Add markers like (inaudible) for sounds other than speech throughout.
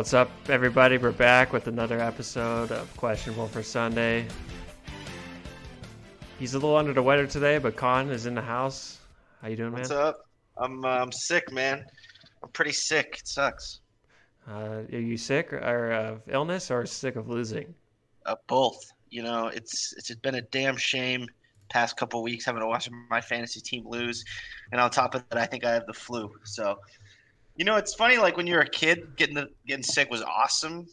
What's up, everybody? We're back with another episode of Questionable for Sunday. He's a little under the weather today, but Con is in the house. How you doing, man? What's up? I'm uh, I'm sick, man. I'm pretty sick. It sucks. Uh, are you sick or of illness or sick of losing? Uh, both. You know, it's it's been a damn shame past couple weeks having to watch my fantasy team lose, and on top of that, I think I have the flu. So, you know, it's funny. Like when you're a kid, getting the getting sick was awesome.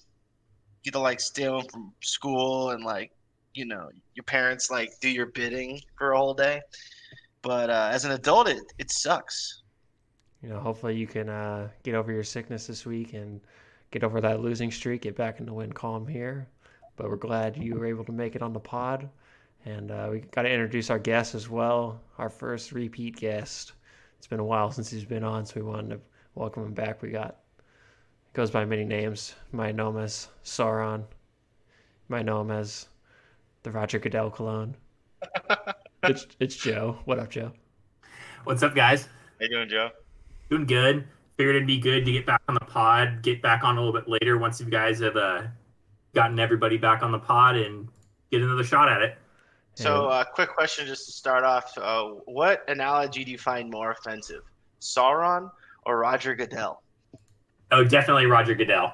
You to like stay home from school and like, you know, your parents like do your bidding for a whole day. But uh, as an adult, it it sucks. You know, hopefully you can uh, get over your sickness this week and get over that losing streak, get back in the win column here. But we're glad you were able to make it on the pod. And uh, we got to introduce our guest as well, our first repeat guest. It's been a while since he's been on, so we wanted to welcome him back. We got it goes by many names. You might know him as Sauron. You might know him as the Roger Goodell cologne. (laughs) it's it's Joe. What up, Joe? What's up, guys? How you doing, Joe? Doing good. Figured it'd be good to get back on the pod, get back on a little bit later once you guys have uh, gotten everybody back on the pod and get another shot at it. So, uh, quick question just to start off. Uh, what analogy do you find more offensive, Sauron or Roger Goodell? Oh, definitely Roger Goodell.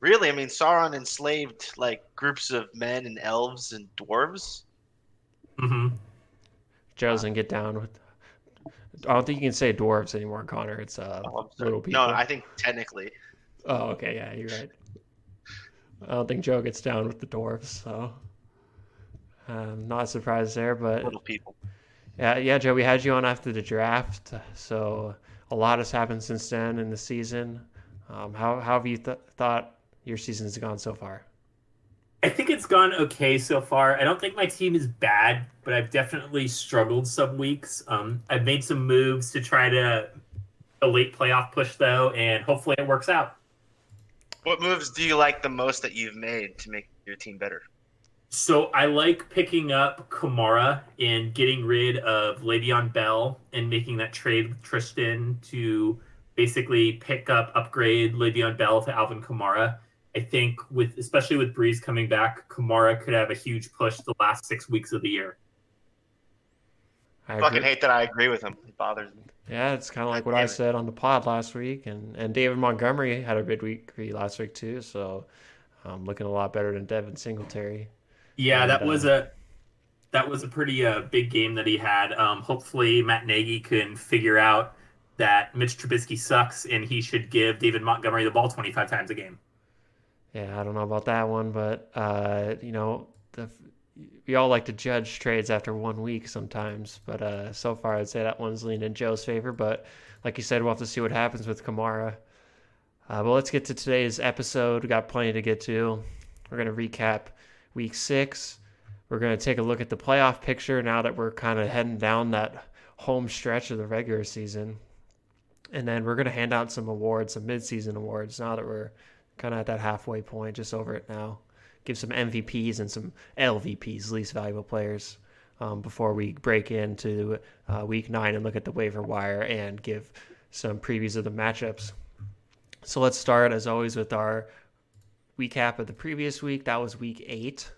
Really? I mean, Sauron enslaved like groups of men and elves and dwarves. hmm Joe doesn't get down with. I don't think you can say dwarves anymore, Connor. It's uh, Oh, little people. No, I think technically. Oh, okay, yeah, you're right. I don't think Joe gets down with the dwarves, so um, not surprised there. But Little people. yeah, yeah, Joe, we had you on after the draft, so a lot has happened since then in the season. Um, how how have you th- thought your season's gone so far? I think it's gone okay so far. I don't think my team is bad, but I've definitely struggled some weeks. Um, I've made some moves to try to a late playoff push though, and hopefully it works out. What moves do you like the most that you've made to make your team better? So I like picking up Kamara and getting rid of Le'Veon Bell and making that trade with Tristan to basically pick up, upgrade Le'Veon Bell to Alvin Kamara. I think with especially with Brees coming back, Kamara could have a huge push the last six weeks of the year. I Fucking agree. hate that I agree with him. It bothers me. Yeah, it's kind of like God what I it. said on the pod last week, and and David Montgomery had a good week last week too, so um, looking a lot better than Devin Singletary. Yeah, And, that was uh, a that was a pretty uh, big game that he had. Um, hopefully, Matt Nagy can figure out that Mitch Trubisky sucks and he should give David Montgomery the ball twenty five times a game. Yeah, I don't know about that one, but uh, you know, the, we all like to judge trades after one week sometimes. But uh, so far, I'd say that one's leaning in Joe's favor. But like you said, we'll have to see what happens with Kamara. Uh, but let's get to today's episode. We got plenty to get to. We're gonna recap week six. We're gonna take a look at the playoff picture now that we're kind of heading down that home stretch of the regular season. And then we're gonna hand out some awards, some mid-season awards. Now that we're kind of at that halfway point, just over it now. Give some MVPs and some LVPs, least valuable players, um, before we break into uh, week nine and look at the waiver wire and give some previews of the matchups. So let's start, as always, with our recap of the previous week. That was week eight.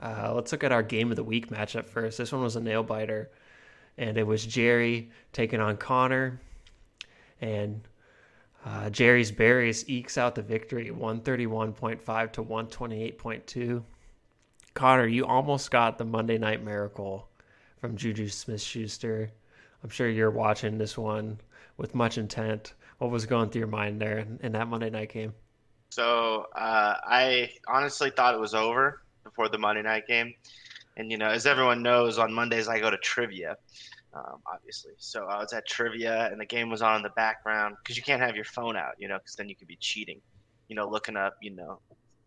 Uh, let's look at our game of the week matchup first. This one was a nail biter, and it was Jerry taking on Connor. And uh, Jerry's Berries ekes out the victory 131.5 to 128.2. Connor, you almost got the Monday Night Miracle from Juju Smith Schuster. I'm sure you're watching this one with much intent. What was going through your mind there in that Monday night game? So uh, I honestly thought it was over before the Monday night game, and you know, as everyone knows, on Mondays I go to trivia, um, obviously. So I was at trivia, and the game was on in the background because you can't have your phone out, you know, because then you could be cheating, you know, looking up, you know,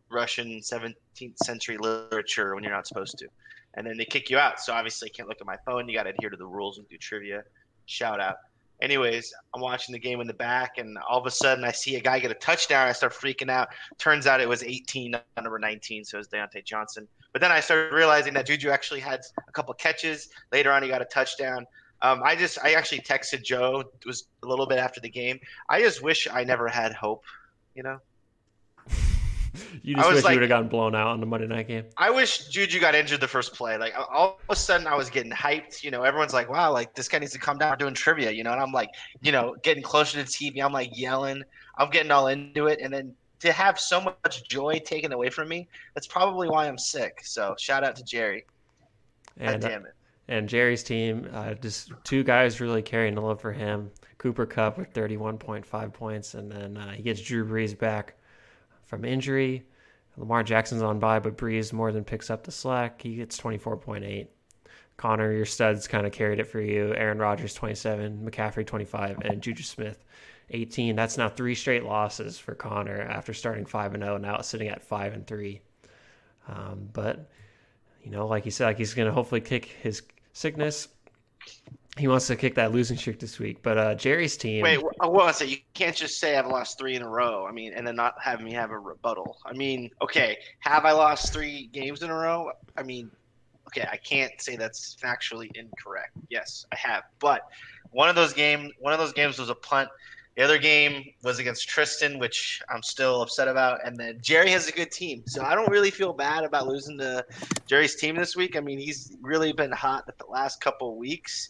Russian 17th century literature when you're not supposed to, and then they kick you out. So obviously, I can't look at my phone. You got to adhere to the rules and do trivia. Shout out. Anyways, I'm watching the game in the back, and all of a sudden I see a guy get a touchdown. I start freaking out. Turns out it was 18, not number 19, so it was Diontae Johnson. But then I started realizing that Juju actually had a couple catches. Later on, he got a touchdown. Um, I just, I actually texted Joe. It was a little bit after the game. I just wish I never had hope You know, you I just wish like- you would have gotten blown out on the Monday night game. I wish Juju got injured the first play. Like all of a sudden, I was getting hyped. You know, everyone's like, "Wow, like this guy needs to come down doing trivia." You know, and I'm like, you know, getting closer to the TV. I'm like yelling. I'm getting all into it, and then to have so much joy taken away from me, that's probably why I'm sick. So shout out to Jerry. God And uh, damn it. and Jerry's team, uh, just two guys really carrying the load for him. Cooper Kupp with 31.5 points, and then uh, he gets Drew Brees back from injury. Lamar Jackson's on bye, but Brees more than picks up the slack. He gets 24.8. Connor, your studs kind of carried it for you. Aaron Rodgers, 27. McCaffrey, 25. And Juju Smith, 18. That's now three straight losses for Connor after starting 5 and 0, now sitting at 5 and 3. Um, but, you know, like he said, like he's going to hopefully kick his sickness. He wants to kick that losing streak this week. But uh, Jerry's team. Wait, wh- hold on a. You can't just say I've lost three in a row. I mean, and then not have me have a rebuttal. I mean, okay, have I lost three games in a row? I mean, okay, I can't say that's factually incorrect. Yes, I have. But one of those game, one of those games was a punt. The other game was against Tristan, which I'm still upset about. And then Jerry has a good team, so I don't really feel bad about losing to Jerry's team this week. I mean, he's really been hot the last couple of weeks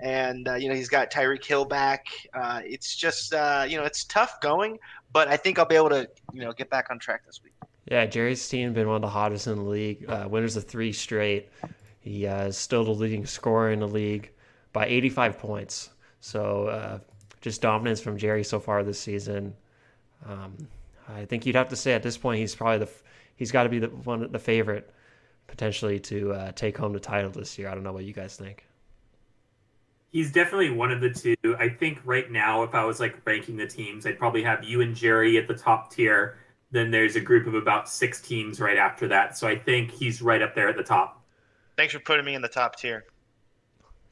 and uh, you know he's got Tyreek Hill back. Uh, it's just uh, you know it's tough going, but I think I'll be able to you know get back on track this week. Yeah, Jerry's team been one of the hottest in the league. Uh, winners of three straight. He uh, is still the leading scorer in the league by 85 points. So uh, just dominance from Jerry so far this season. Um, I think you'd have to say at this point he's probably the he's got to be the one the favorite potentially to take home the title this year. I don't know what you guys think. He's definitely one of the two. I think right now, if I was like ranking the teams, I'd probably have you and Jerry at the top tier. Then there's a group of about six teams right after that. So I think he's right up there at the top. Thanks for putting me in the top tier.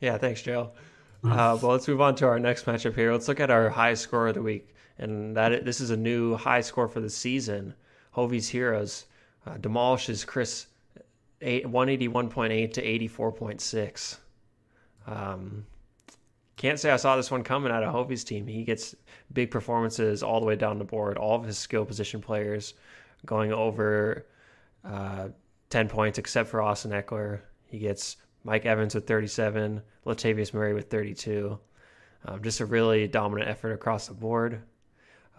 Yeah, thanks, Joe. (laughs) Uh, well, let's move on to our next matchup here. Let's look at our high score of the week, and that this is a new high score for the season. Hovey's Heroes uh, demolishes Chris eight, 181.8 to 84.6. Um, can't say I saw this one coming out of Hovey's team. He gets big performances all the way down the board. All of his skill position players going over uh, 10 points, except for Austin Ekeler. He gets Mike Evans with 37, Latavius Murray with 32. Um, just a really dominant effort across the board.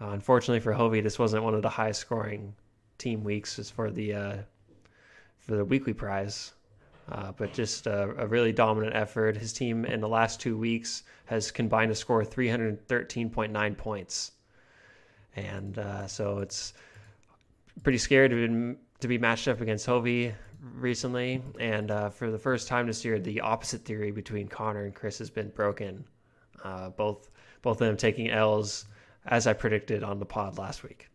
Uh, unfortunately for Hovey, this wasn't one of the highest scoring team weeks as for the uh, for the weekly prize. Uh, but just a, a really dominant effort. His team in the last two weeks has combined to score 313.9 points, and uh, so it's pretty scary to be, to be matched up against Hovey recently. And uh, for the first time this year, the opposite theory between Connor and Chris has been broken. Uh, both both of them taking L's as I predicted on the pod last week.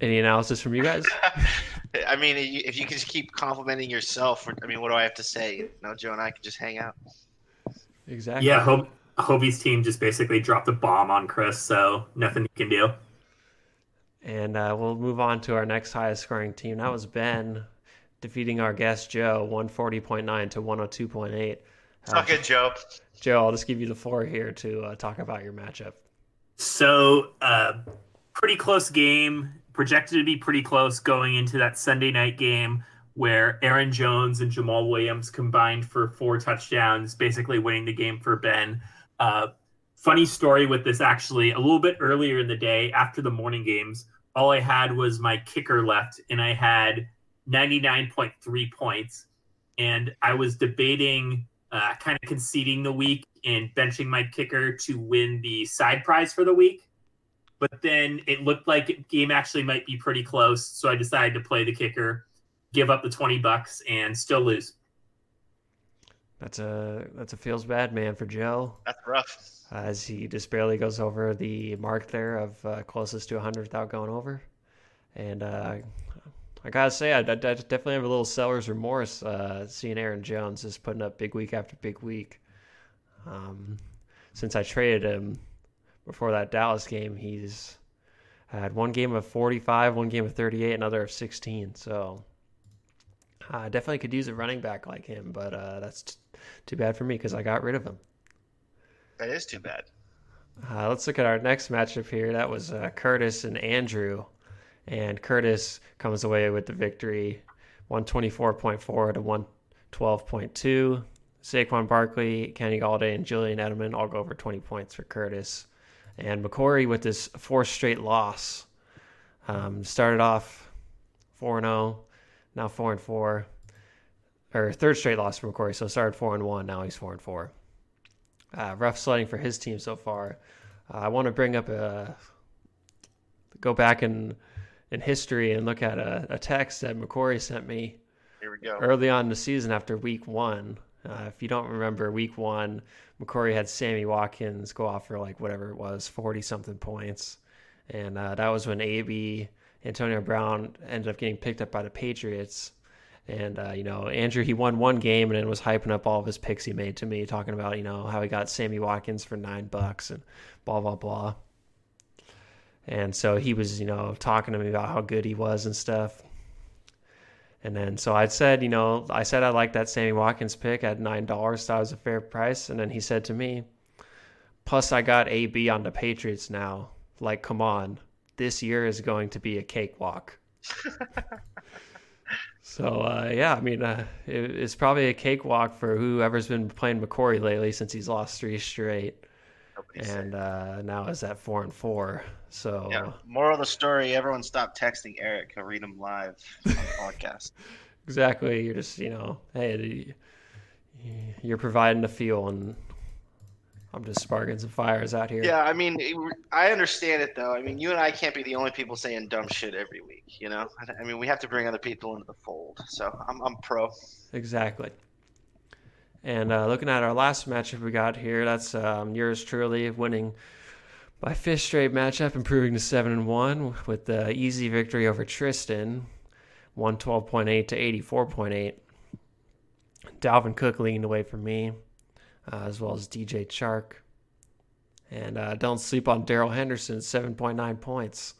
Any analysis from you guys? (laughs) I mean, if you can just keep complimenting yourself, I mean, what do I have to say? You know, Joe and I can just hang out. Exactly. Yeah, Ho- Hovey's team just basically dropped a bomb on Chris, so nothing you can do. And uh, we'll move on to our next highest scoring team. That was Ben defeating our guest Joe, 140.9 to 102.8. Suck it, Joe. Joe, I'll just give you the floor here to uh, talk about your matchup. So, uh, pretty close game, projected to be pretty close going into that Sunday night game where Aaron Jones and Jamaal Williams combined for four touchdowns, basically winning the game for Ben. Uh, funny story with this actually, a little bit earlier in the day after the morning games, all I had was my kicker left, and I had 99.3 points. And I was debating uh, kind of conceding the week and benching my kicker to win the side prize for the week. But then it looked like game actually might be pretty close, so I decided to play the kicker, give up the twenty bucks, and still lose. That's a that's a feels bad man for Joe, That's rough. as he just barely goes over the mark there of uh, closest to 100 without going over. And uh, I gotta say, I, I definitely have a little seller's remorse uh, seeing Aaron Jones just putting up big week after big week. Um, since I traded him before that Dallas game, he's had one game of 45, one game of 38, another of 16. So I definitely could use a running back like him, but uh, that's t- too bad for me because I got rid of him. That is too bad. Uh, let's look at our next matchup here. That was uh, Curtis and Andrew. And Curtis comes away with the victory 124.4 to 112.2. Saquon Barkley, Kenny Golladay, and Julian Edelman all go over 20 points for Curtis. And McCory with this fourth straight loss. Um, started off 4 0, now 4 and 4. Or third straight loss for McCory. So started 4 and 1, now he's 4 and 4. Uh, rough sledding for his team so far. Uh, I want to bring up a go back in in history and look at a, a text that McCory sent me Here we go. early on in the season after week one. Uh, if you don't remember, week one, McCory had Sammy Watkins go off for like whatever it was, 40 something points. And uh, that was when AB, Antonio Brown ended up getting picked up by the Patriots. And, uh, you know, Andrew, he won one game and then was hyping up all of his picks he made to me, talking about, you know, how he got Sammy Watkins for nine bucks and blah, blah, blah. And so he was, you know, talking to me about how good he was and stuff. And then so I said, you know, I said I liked that Sammy Watkins pick at nine dollars, it was a fair price. And then he said to me, plus I got AB on the Patriots now. Like, come on, this year is going to be a cakewalk. (laughs) so uh, yeah, I mean, uh, it, it's probably a cakewalk for whoever's been playing McCory lately since he's lost three straight, Nobody's and uh, now is at four and four. So Yeah. Moral of the story: Everyone stop texting Erik. He'll read them live on the (laughs) podcast. Exactly. You're just, you know, hey, you're providing the fuel, and I'm just sparking some fires out here. Yeah, I mean, I understand it though. I mean, you and I can't be the only people saying dumb shit every week. You know, I- I mean, we have to bring other people into the fold. So I'm, I'm pro. Exactly. And uh, looking at our last matchup we got here, that's um, yours truly winning by fifth straight matchup, improving to seven and one with the easy victory over Tristan, one twelve point eight to eighty four point eight. Dalvin Cook leading the way for me, uh, as well as DJ Chark. And uh, don't sleep on Darrell Henderson, seven point nine points,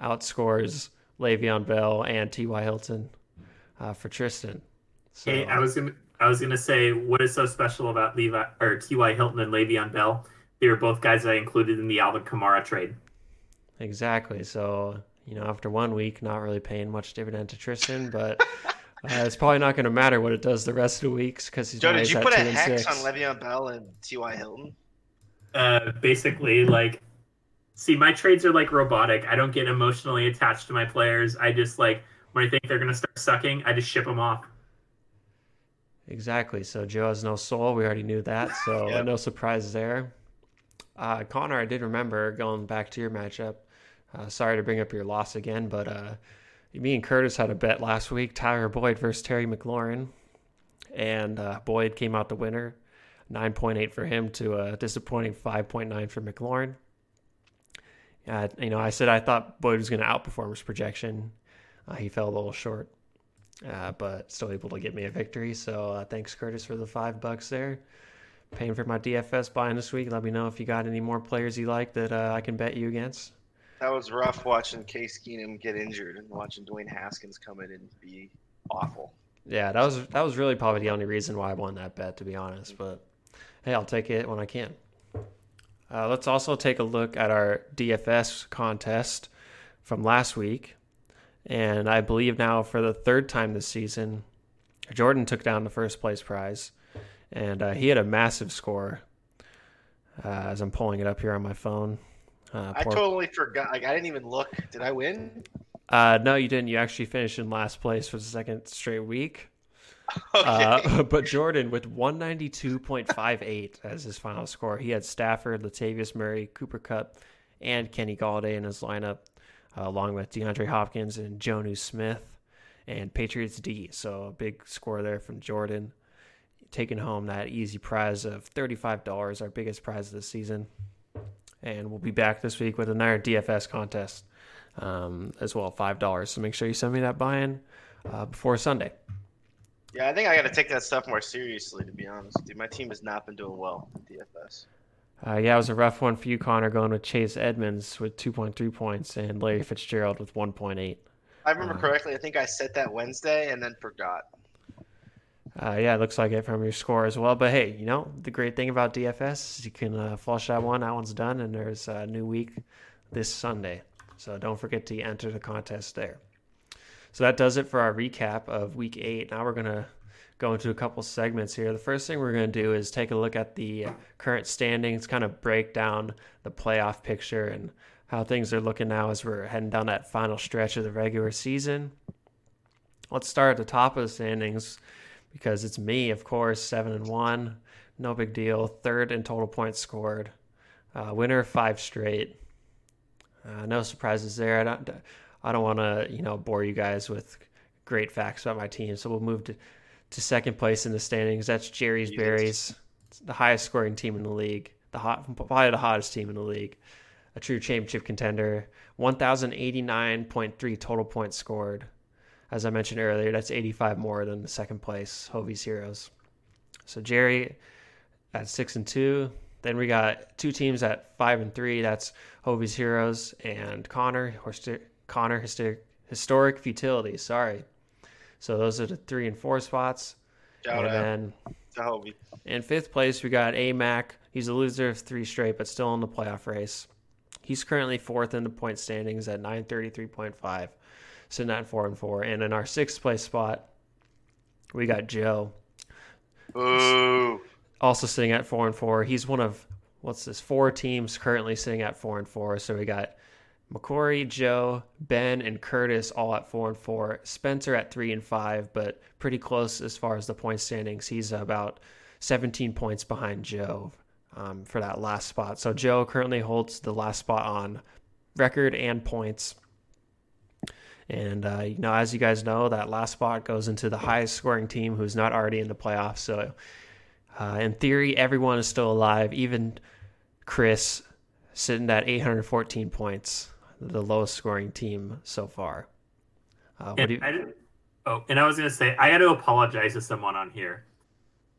outscores Le'Veon Bell and T.Y. Hilton uh, for Tristan. So, Hey, I was gonna I was gonna say what is so special about Levi or T.Y. Hilton and Le'Veon Bell? They were both guys I included in the Alvin Kamara trade. Exactly. So, you know, after one week, not really paying much dividend to Tristan, but (laughs) uh, it's probably not going to matter what it does the rest of the weeks because he's Joe, did you put a and hex six. on Le'Veon Bell and T.Y. Hilton? Uh, basically, like, see, my trades are like robotic. I don't get emotionally attached to my players. I just like when I think they're gonna start sucking, I just ship them off. Exactly. So Joe has no soul. We already knew that. So (laughs) Yep. no surprises there. Uh, Connor, I did remember going back to your matchup. Uh, sorry to bring up your loss again, but uh, me and Curtis had a bet last week: Tyler Boyd versus Terry McLaurin, and uh, Boyd came out the winner, nine point eight for him to a disappointing five point nine for McLaurin. Uh, you know, I said I thought Boyd was going to outperform his projection. Uh, he fell a little short uh, but still able to get me a victory. So uh, thanks, Curtis, for the five bucks there. Paying for my DFS buying this week. Let me know if you got any more players you like that uh, I can bet you against. That was rough watching Case Keenum get injured and watching Dwayne Haskins come in and be awful. Yeah, that was that was really probably the only reason why I won that bet, to be honest. But hey, I'll take it when I can. Uh, let's also take a look at our DFS contest from last week, and I believe now for the third time this season, Jordan took down the first place prize, and uh, he had a massive score. Uh, as I'm pulling it up here on my phone. Uh, I totally forgot. Like I didn't even look. Did I win? uh, no, you didn't. You actually finished in last place for the second straight week. (laughs) Okay. Uh, (laughs) but Jordan with 192.58 as his final score. He had Stafford, Latavius Murray, Cooper Kupp, and Kenny Golladay in his lineup, along with DeAndre Hopkins and Jonnu Smith and Patriots D. So a big score there from Jordan, taking home that easy prize of $35, our biggest prize of the season. And we'll be back this week with another DFS contest um, as well, $5. So make sure you send me that buy-in uh, before Sunday. yeah, I think I got to take that stuff more seriously. To be honest, dude, my team has not been doing well in DFS. Uh, yeah, it was a rough one for you, Connor, going with Chase Edmonds with 2.3 points and Larry Fitzgerald with 1.8. I remember Uh, correctly. I think I set that Wednesday and then forgot. Uh, yeah, it looks like it from your score as well. But hey, you know the great thing about DFS is you can uh, flush that one. That one's done, and there's a new week this Sunday. So don't forget to enter the contest there. So that does it for our recap of Week Eight. Now we're gonna go into a couple segments here. The first thing we're gonna do is take a look at the current standings, kind of break down the playoff picture and how things are looking now as we're heading down that final stretch of the regular season. Let's start at the top of the standings because it's me, of course, seven and one, no big deal. Third in total points scored, uh, winner five straight. Uh, no surprises there. I don't, I don't want to, you know, bore you guys with great facts about my team. So we'll move to, to second place in the standings. That's Jerry's Jesus. Berries, the highest scoring team in the league, the hot, probably the hottest team in the league, a true championship contender. 1,089.3 total points scored as I mentioned earlier, that's 85 more than the second place Hovey's Heroes. So Jerry at six and two. Then we got two teams at five and three. That's Hovey's Heroes and Connor. Connor Historic, Historic Futility. Sorry. So those are the three and four spots. Shout and out. then in fifth place we got AMAC. He's a loser of three straight, but still in the playoff race. He's currently fourth in the point standings at 933.5 sitting at four and four. And in our sixth place spot, we got Joe. Ooh. Also sitting at four and four. He's one of what's this four teams currently sitting at four and four. So we got McCory, Joe, Ben, and Curtis all at four and four. Spencer at three and five, but pretty close as far as the point standings. He's about 17 points behind Joe um, for that last spot. So Joe currently holds the last spot on record and points. And uh, you know, as you guys know, that last spot goes into the highest scoring team who's not already in the playoffs. So, uh, in theory, everyone is still alive. Even Chris sitting at 814 points, the lowest scoring team so far. Uh, and you... I, oh, and I was going to say, I got to apologize to someone on here.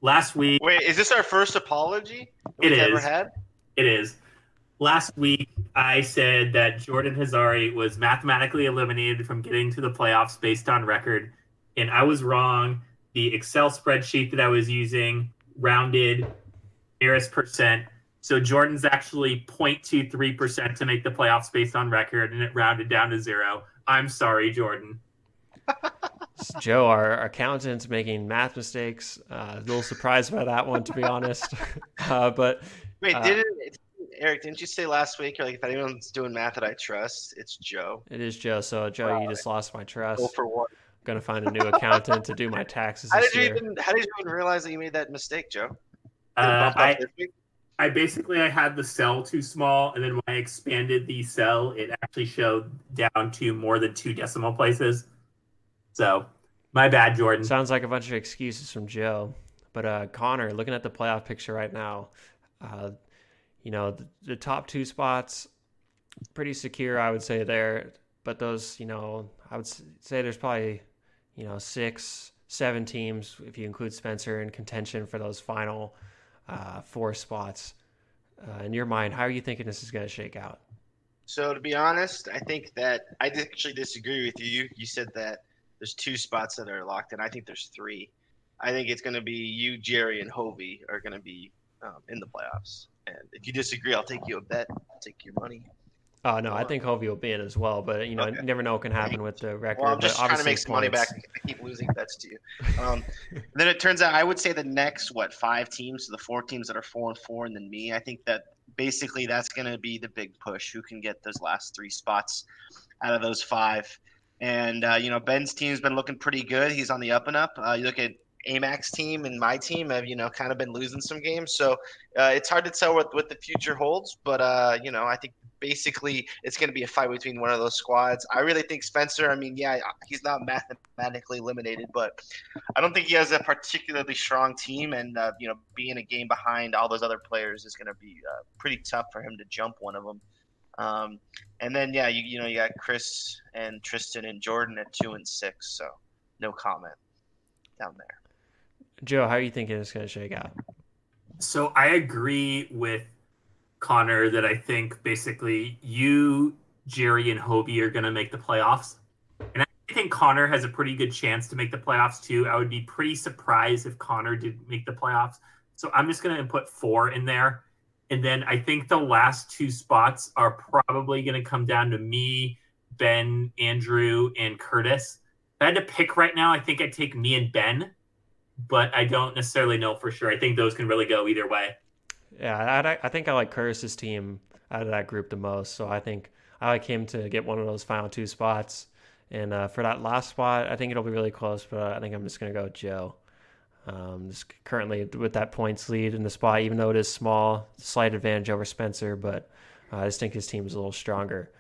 Last week. Wait, is this our first apology it is. ever had? It is last week I said that Jordan Hazari was mathematically eliminated from getting to the playoffs based on record, and I was wrong. The Excel spreadsheet that I was using rounded nearest percent. So Jordan's actually 0.23% to make the playoffs based on record, and it rounded down to zero. I'm sorry, Jordan. (laughs) Joe, our accountant's making math mistakes. Uh, a little surprised by that one, to be honest. (laughs) Uh, but wait, uh, did it? Erik, didn't you say last week, like, if anyone's doing math that I trust, it's Joe? It is Joe. So, Joe, wow. you just lost my trust. Go for what? I'm gonna find a new accountant to do my (laughs) taxes. How did you year. even? How did you even realize that you made that mistake, Joe? Uh, I, I basically I had the cell too small, and then when I expanded the cell, it actually showed down to more than two decimal places. So, my bad, Jordan. Sounds like a bunch of excuses from Joe. But uh, Connor, looking at the playoff picture right now, uh, you know, the, the top two spots, pretty secure, I would say there. But those, you know, I would say there's probably, you know, six, seven teams if you include Spencer in contention for those final uh, four spots. Uh, in your mind, how are you thinking this is going to shake out? So to be honest, I think that I actually disagree with you. You said that there's two spots that are locked, and I think there's three. I think it's going to be you, Jerry, and Hovey are going to be um, in the playoffs. And if you disagree, I'll take you a bet. I'll take your money. Oh no, I think Hovey will be in as well, but you know, okay. you never know what can happen with the record. Well, I'm just trying to make some points. money back. I keep losing bets to you. (laughs) Um, then it turns out I would say the next what five teams, the four teams that are four and four, and then me. I think that basically that's going to be the big push. Who can get those last three spots out of those five? And uh, you know, Ben's team's been looking pretty good. He's on the up and up. Uh, you look at Amax team and my team have you know kind of been losing some games, so uh, it's hard to tell what what the future holds. But uh, you know, I think basically it's going to be a fight between one of those squads. I really think Spencer. I mean, yeah, he's not mathematically eliminated, but I don't think he has a particularly strong team, and uh, you know, being a game behind all those other players is going to be uh, pretty tough for him to jump one of them. Um, and then yeah, you you know you got Chris and Tristan and Jordan at two and six, so no comment down there. Joe, how are you thinking it's going to shake out? So I agree with Connor that I think basically you, Jerry, and Hobie are going to make the playoffs, and I think Connor has a pretty good chance to make the playoffs too. I would be pretty surprised if Connor did make the playoffs. So I'm just going to put four in there. And then I think the last two spots are probably going to come down to me, Ben, Andrew, and Curtis. If I had to pick right now, I think I'd take me and Ben, but I don't necessarily know for sure. I think those can really go either way. Yeah, I, I think I like Curtis's team out of that group the most. So I think I like him to get one of those final two spots. And uh, for that last spot, I think it'll be really close, but I think I'm just going to go with Joe. Um, just currently with that points lead in the spot, even though it is small, slight advantage over Spencer, but uh, I just think his team is a little stronger.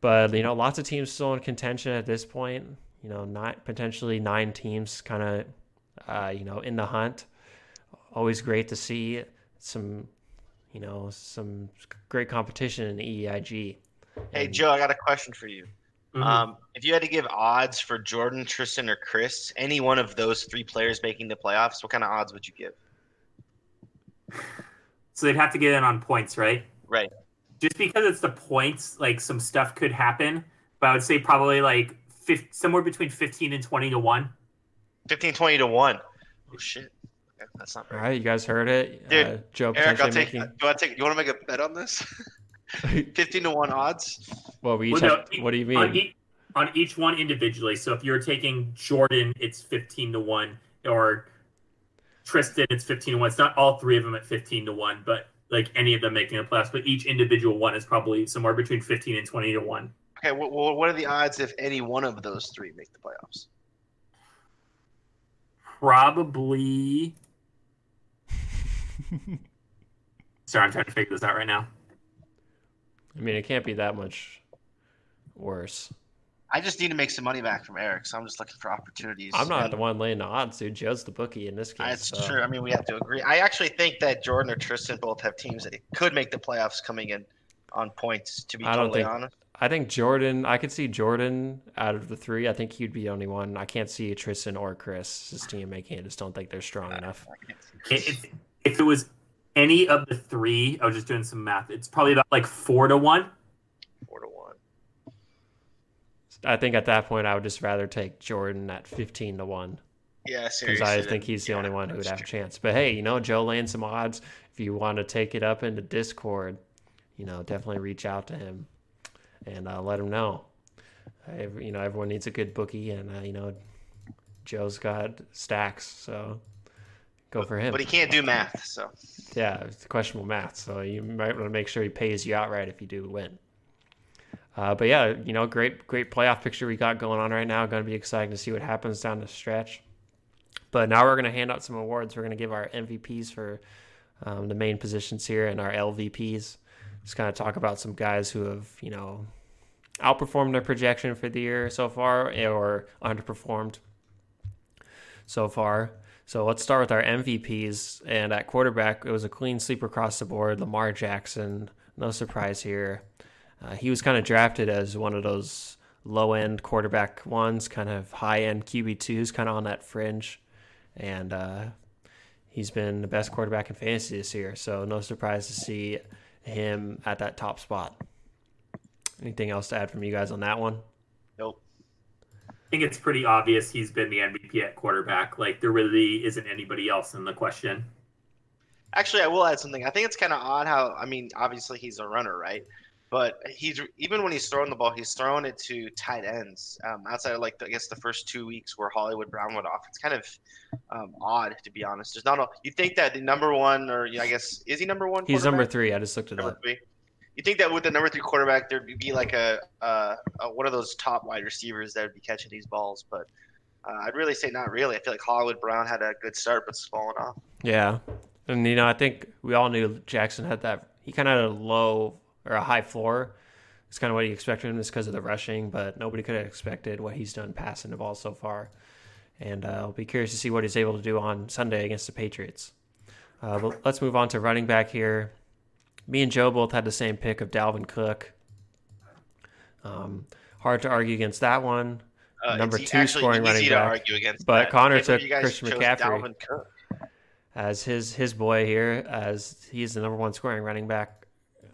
But you know, lots of teams still in contention at this point. You know, not potentially nine teams, kind of, uh, you know, in the hunt. Always great to see some, you know, some great competition in the EIG. Hey Joe, I got a question for you. Mm-hmm. Um, if you had to give odds for Jordan, Tristan, or Chris, any one of those three players making the playoffs, what kind of odds would you give? (sighs) So they'd have to get in on points, right? Right. Just because it's the points, like some stuff could happen, but I would say probably like 50, somewhere between 15 and 20 to 1. 15, 20 to 1. Oh, shit. Okay, that's not All right, you guys heard it. Dude, uh, Joe Erik, I'll take, making... do, I take, you want to make a bet on this? (laughs) 15 to 1 odds. Well, we each well, no, what do you mean? On, e- on, each one individually. So if you're taking Jordan, it's 15 to 1, or Tristan, it's 15 to 1. It's not all three of them at 15 to 1, but like any of them making the playoffs, but each individual one is probably somewhere between 15 and 20 to 1. Okay, well, what are the odds if any one of those three make the playoffs? Probably. Sorry, I'm trying to figure this out right now. I mean, it can't be that much worse. I just need to make some money back from Erik, so I'm just looking for opportunities. I'm not and, the one laying the odds, dude. Joe's the bookie in this case. That's so. true. I mean, we have to agree. I actually think that Jordan or Tristan both have teams that could make the playoffs coming in on points. To be I totally think, honest, I think Jordan. I could see Jordan out of the three. I think he'd be the only one. I can't see Tristan or Chris's team making it. I just don't think they're strong enough. If, if it was any of the three, I was just doing some math. It's probably about like four to one. Four to one. I think at that point, I would just rather take Jordan at fifteen to one. Yeah, seriously. Because I think he's the yeah, only one who would have true. a chance. But hey, you know, Joe laying some odds. If you want to take it up into Discord, you know, definitely reach out to him and uh, let him know. Uh, you know, everyone needs a good bookie, and uh, you know, Joe's got stacks, so go for him. But he can't do math, so yeah, it's questionable math. So you might want to make sure he pays you outright if you do win. Uh, but yeah, you know, great, great playoff picture we got going on right now. Going to be exciting to see what happens down the stretch. But now we're going to hand out some awards. We're going to give our MVPs for um, the main positions here and our LVPs. Just kind of talk about some guys who have, you know, outperformed their projection for the year so far or underperformed so far. So let's start with our MVPs. And at quarterback, it was a clean sweep across the board. Lamar Jackson, no surprise here. Uh, he was kind of drafted as one of those low end quarterback ones, kind of high end QB2s, kind of on that fringe. And uh, he's been the best quarterback in fantasy this year. So no surprise to see him at that top spot. Anything else to add from you guys on that one? Nope. I think it's pretty obvious he's been the MVP at quarterback. Like there really isn't anybody else in the question. Actually, I will add something. I think it's kind of odd how I mean, obviously he's a runner, right? But he's even when he's throwing the ball, he's throwing it to tight ends. Um, outside of like the, I guess the first two weeks where Hollywood Brown went off, it's kind of um, odd to be honest. There's not a you think that the number one or I guess is he number one? He's number three. I just looked it number up. Three? You think that with the number three quarterback, there'd be like a, a, one of those top wide receivers that would be catching these balls, but uh, I'd really say not really. I feel like Hollywood Brown had a good start, but it's fallen off. Yeah, and you know I think we all knew Jackson had that. He kind of had a low or a high floor. It's kind of what you expected him just because of the rushing, but nobody could have expected what he's done passing the ball so far. And uh, I'll be curious to see what he's able to do on Sunday against the Patriots. Uh, but let's move on to running back here. Me and Joe both had the same pick of Dalvin Cook. Um, hard to argue against that one. Uh, Number two scoring running back. but that. Connor took Christian McCaffrey as his his boy here, as he's the number one scoring running back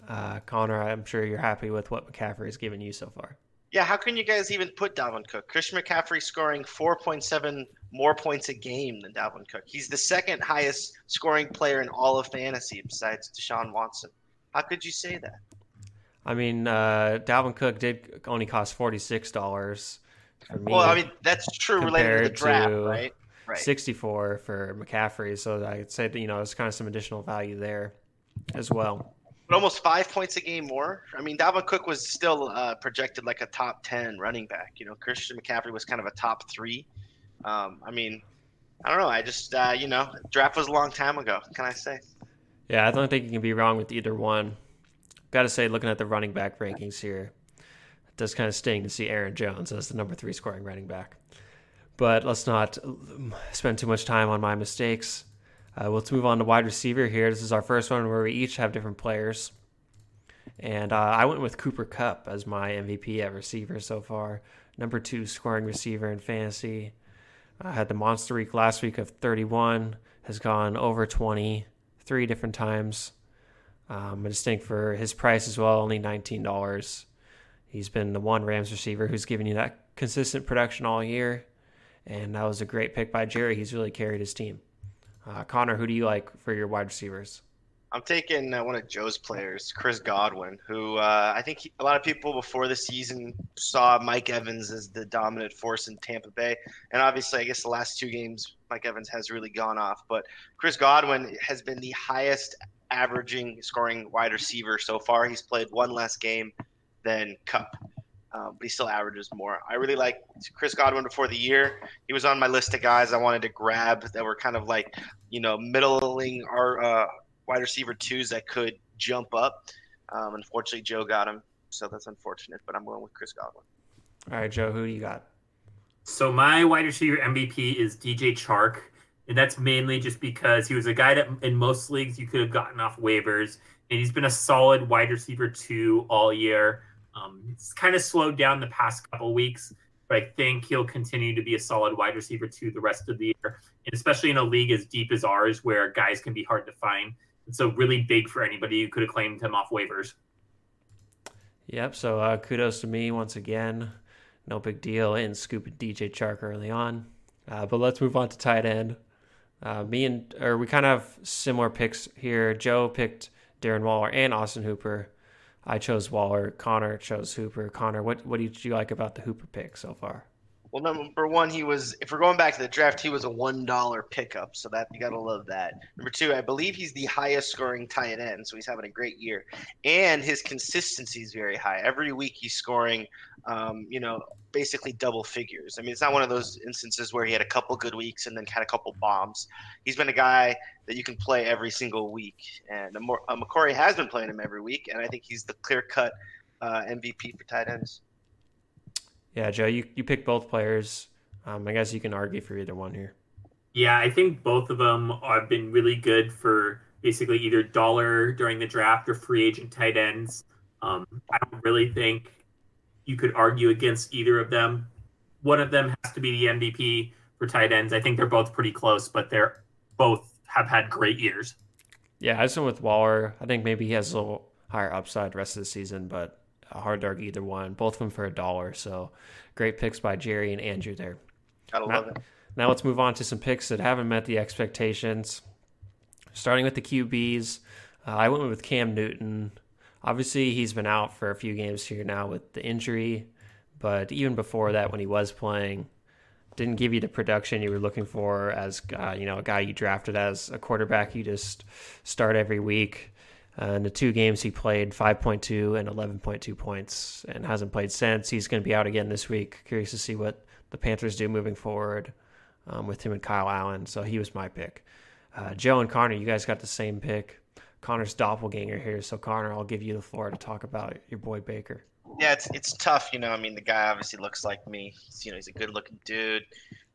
uh, Connor, I'm sure you're happy with what McCaffrey has given you so far. Yeah, how can you guys even put Dalvin Cook? Christian McCaffrey scoring 4.7 more points a game than Dalvin Cook. He's the second highest scoring player in all of fantasy besides Deshaun Watson. How could you say that? I mean, uh, Dalvin Cook did only cost forty six dollars for me. Well, I mean that's true related to the draft, to right? Right. sixty four for McCaffrey, so I'd say that you know there's kind of some additional value there as well. But almost five points a game more. I mean, Dalvin Cook was still uh, projected like a top ten running back. You know, Christian McCaffrey was kind of a top three. Um, I mean, I don't know. I just uh, you know, draft was a long time ago. Can I say? Yeah, I don't think you can be wrong with either one. Got to say, looking at the running back rankings here, it does kind of sting to see Aaron Jones as the number three scoring running back. But let's not um, spend too much time on my mistakes. Uh, let's move on to wide receiver here. This is our first one where we each have different players. And uh, I went with Cooper Kupp as my MVP at receiver so far. Number two scoring receiver in fantasy. I had the monster week last week of 31, has gone over 20 three different times. Um, I just think for his price as well, only $19. He's been the one Rams receiver who's given you that consistent production all year. And that was a great pick by Jerry. He's really carried his team. Uh, Connor, who do you like for your wide receivers? I'm taking uh, one of Joe's players, Chris Godwin, who uh, I think he, a lot of people before the season saw Mike Evans as the dominant force in Tampa Bay. And obviously, I guess the last two games, Mike Evans has really gone off. But Chris Godwin has been the highest averaging scoring wide receiver so far. He's played one less game than Kupp. Um, but he still averages more. I really like Chris Godwin before the year. He was on my list of guys I wanted to grab that were kind of like, you know, middling our uh, wide receiver twos that could jump up. Um, unfortunately, Joe got him, so that's unfortunate. But I'm going with Chris Godwin. All right, Joe, who do you got? So my wide receiver MVP is DJ Chark, and that's mainly just because he was a guy that in most leagues you could have gotten off waivers, and he's been a solid wide receiver two all year. Um, it's kind of slowed down the past couple weeks, but I think he'll continue to be a solid wide receiver two the rest of the year, and especially in a league as deep as ours where guys can be hard to find. So really big for anybody who could have claimed him off waivers. Yep. So uh, kudos to me once again. No big deal in scooping DJ Chark early on. Uh, but let's move on to tight end. Uh, me and or we kind of have similar picks here. Joe picked Darren Waller and Austin Hooper. I chose Waller. Connor chose Hooper. Connor, what what did you like about the Hooper pick so far? Well, number one, he was. If we're going back to the draft, he was a one dollar pickup, so that you gotta love that. Number two, I believe he's the highest scoring tight end, so he's having a great year, and his consistency is very high. Every week he's scoring, um, you know, basically double figures. I mean, it's not one of those instances where he had a couple good weeks and then had a couple bombs. He's been a guy that you can play every single week, and uh, McCory has been playing him every week, and I think he's the clear cut uh, MVP for tight ends. Yeah, Joe, you, you pick both players. Um, I guess you can argue for either one here. Yeah, I think both of them have been really good for basically either dollar during the draft or free agent tight ends. Um, I don't really think you could argue against either of them. One of them has to be the MVP for tight ends. I think they're both pretty close, but they're both have had great years. Yeah, I just went with Waller. I think maybe he has a little higher upside rest of the season, but hard to argue either one. Both of them for a dollar. So great picks by Jerry and Andrew there. Gotta now, love it. Now let's move on to some picks that haven't met the expectations. Starting with the QBs, uh, I went with Cam Newton. Obviously, he's been out for a few games here now with the injury, but even before that, when he was playing, didn't give you the production you were looking for as uh, you know a guy you drafted as a quarterback. You just start every week. Uh, in the two games he played, 5.2 and 11.2 points, and hasn't played since. He's going to be out again this week. Curious to see what the Panthers do moving forward um, with him and Kyle Allen. So he was my pick. Uh, Joe and Connor, you guys got the same pick. Connor's doppelganger here. So Connor, I'll give you the floor to talk about your boy Baker. Yeah, it's it's tough, you know. I mean, the guy obviously looks like me. He's, you know, he's a good-looking dude.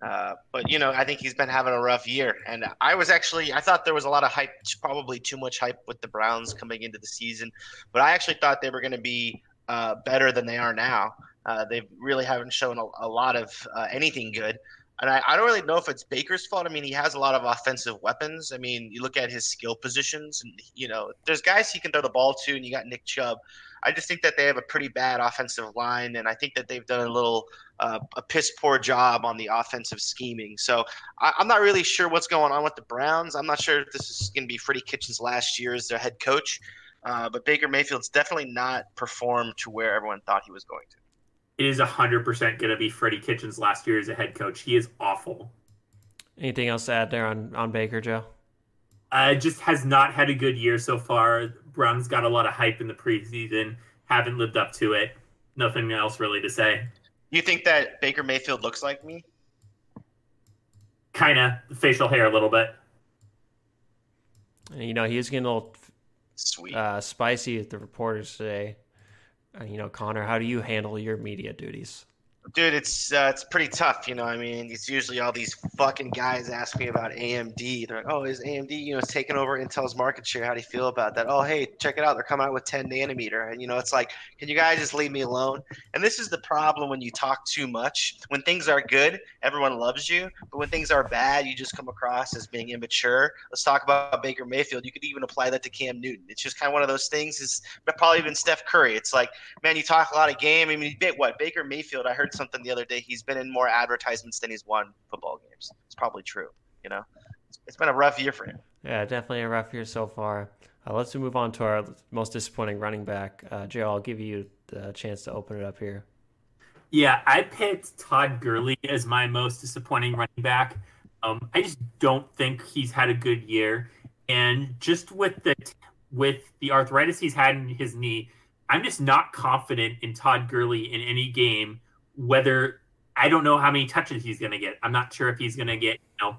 Uh, but you know, I think he's been having a rough year, and I was actually I thought there was a lot of hype, probably too much hype with the Browns coming into the season, but I actually thought they were going to be uh, better than they are now. Uh, they really haven't shown a, a lot of uh, anything good. And I, I, don't really know if it's Baker's fault. I mean, he has a lot of offensive weapons. I mean, you look at his skill positions, and you know, there's guys he can throw the ball to, and you got Nick Chubb. I just think that they have a pretty bad offensive line, and I think that they've done a little uh, a piss poor job on the offensive scheming. So I, am not really sure what's going on with the Browns. I'm not sure if this is going to be Freddie Kitchens' last year as their head coach, uh, but Baker Mayfield's definitely not performed to where everyone thought he was going to. It is 100% going to be Freddie Kitchens' last year as a head coach. He is awful. Anything else to add there on, on Baker, Joe? Uh, just has not had a good year so far. Browns got a lot of hype in the preseason, haven't lived up to it. Nothing else really to say. You think that Baker Mayfield looks like me? Kind of facial hair a little bit. You know, he was getting a little sweet, uh, spicy with the reporters today. Uh, you know, Connor, how do you handle your media duties? Dude, it's uh, it's pretty tough, you know. I mean, it's usually all these fucking guys ask me about AMD. They're like, "Oh, is AMD, you know, taking over Intel's market share? How do you feel about that?" Oh, hey, check it out. They're coming out with 10 nanometer, and you know, it's like, can you guys just leave me alone? And this is the problem when you talk too much. When things are good, everyone loves you, but when things are bad, you just come across as being immature. Let's talk about Baker Mayfield. You could even apply that to Cam Newton. It's just kind of one of those things. Is probably even Steph Curry. It's like, man, you talk a lot of game. I mean, what Baker Mayfield? I heard something the other day. He's been in more advertisements than he's won football games. It's probably true. You know, it's been a rough year for him. Yeah, definitely a rough year so far. Uh, let's move on to our most disappointing running back. Uh, Joe, I'll give you the chance to open it up here. Yeah, I picked Todd Gurley as my most disappointing running back. Um, I just don't think he's had a good year, and just with the with the arthritis he's had in his knee, I'm just not confident in Todd Gurley in any game whether I don't know how many touches he's going to get. I'm not sure if he's going to get, you know,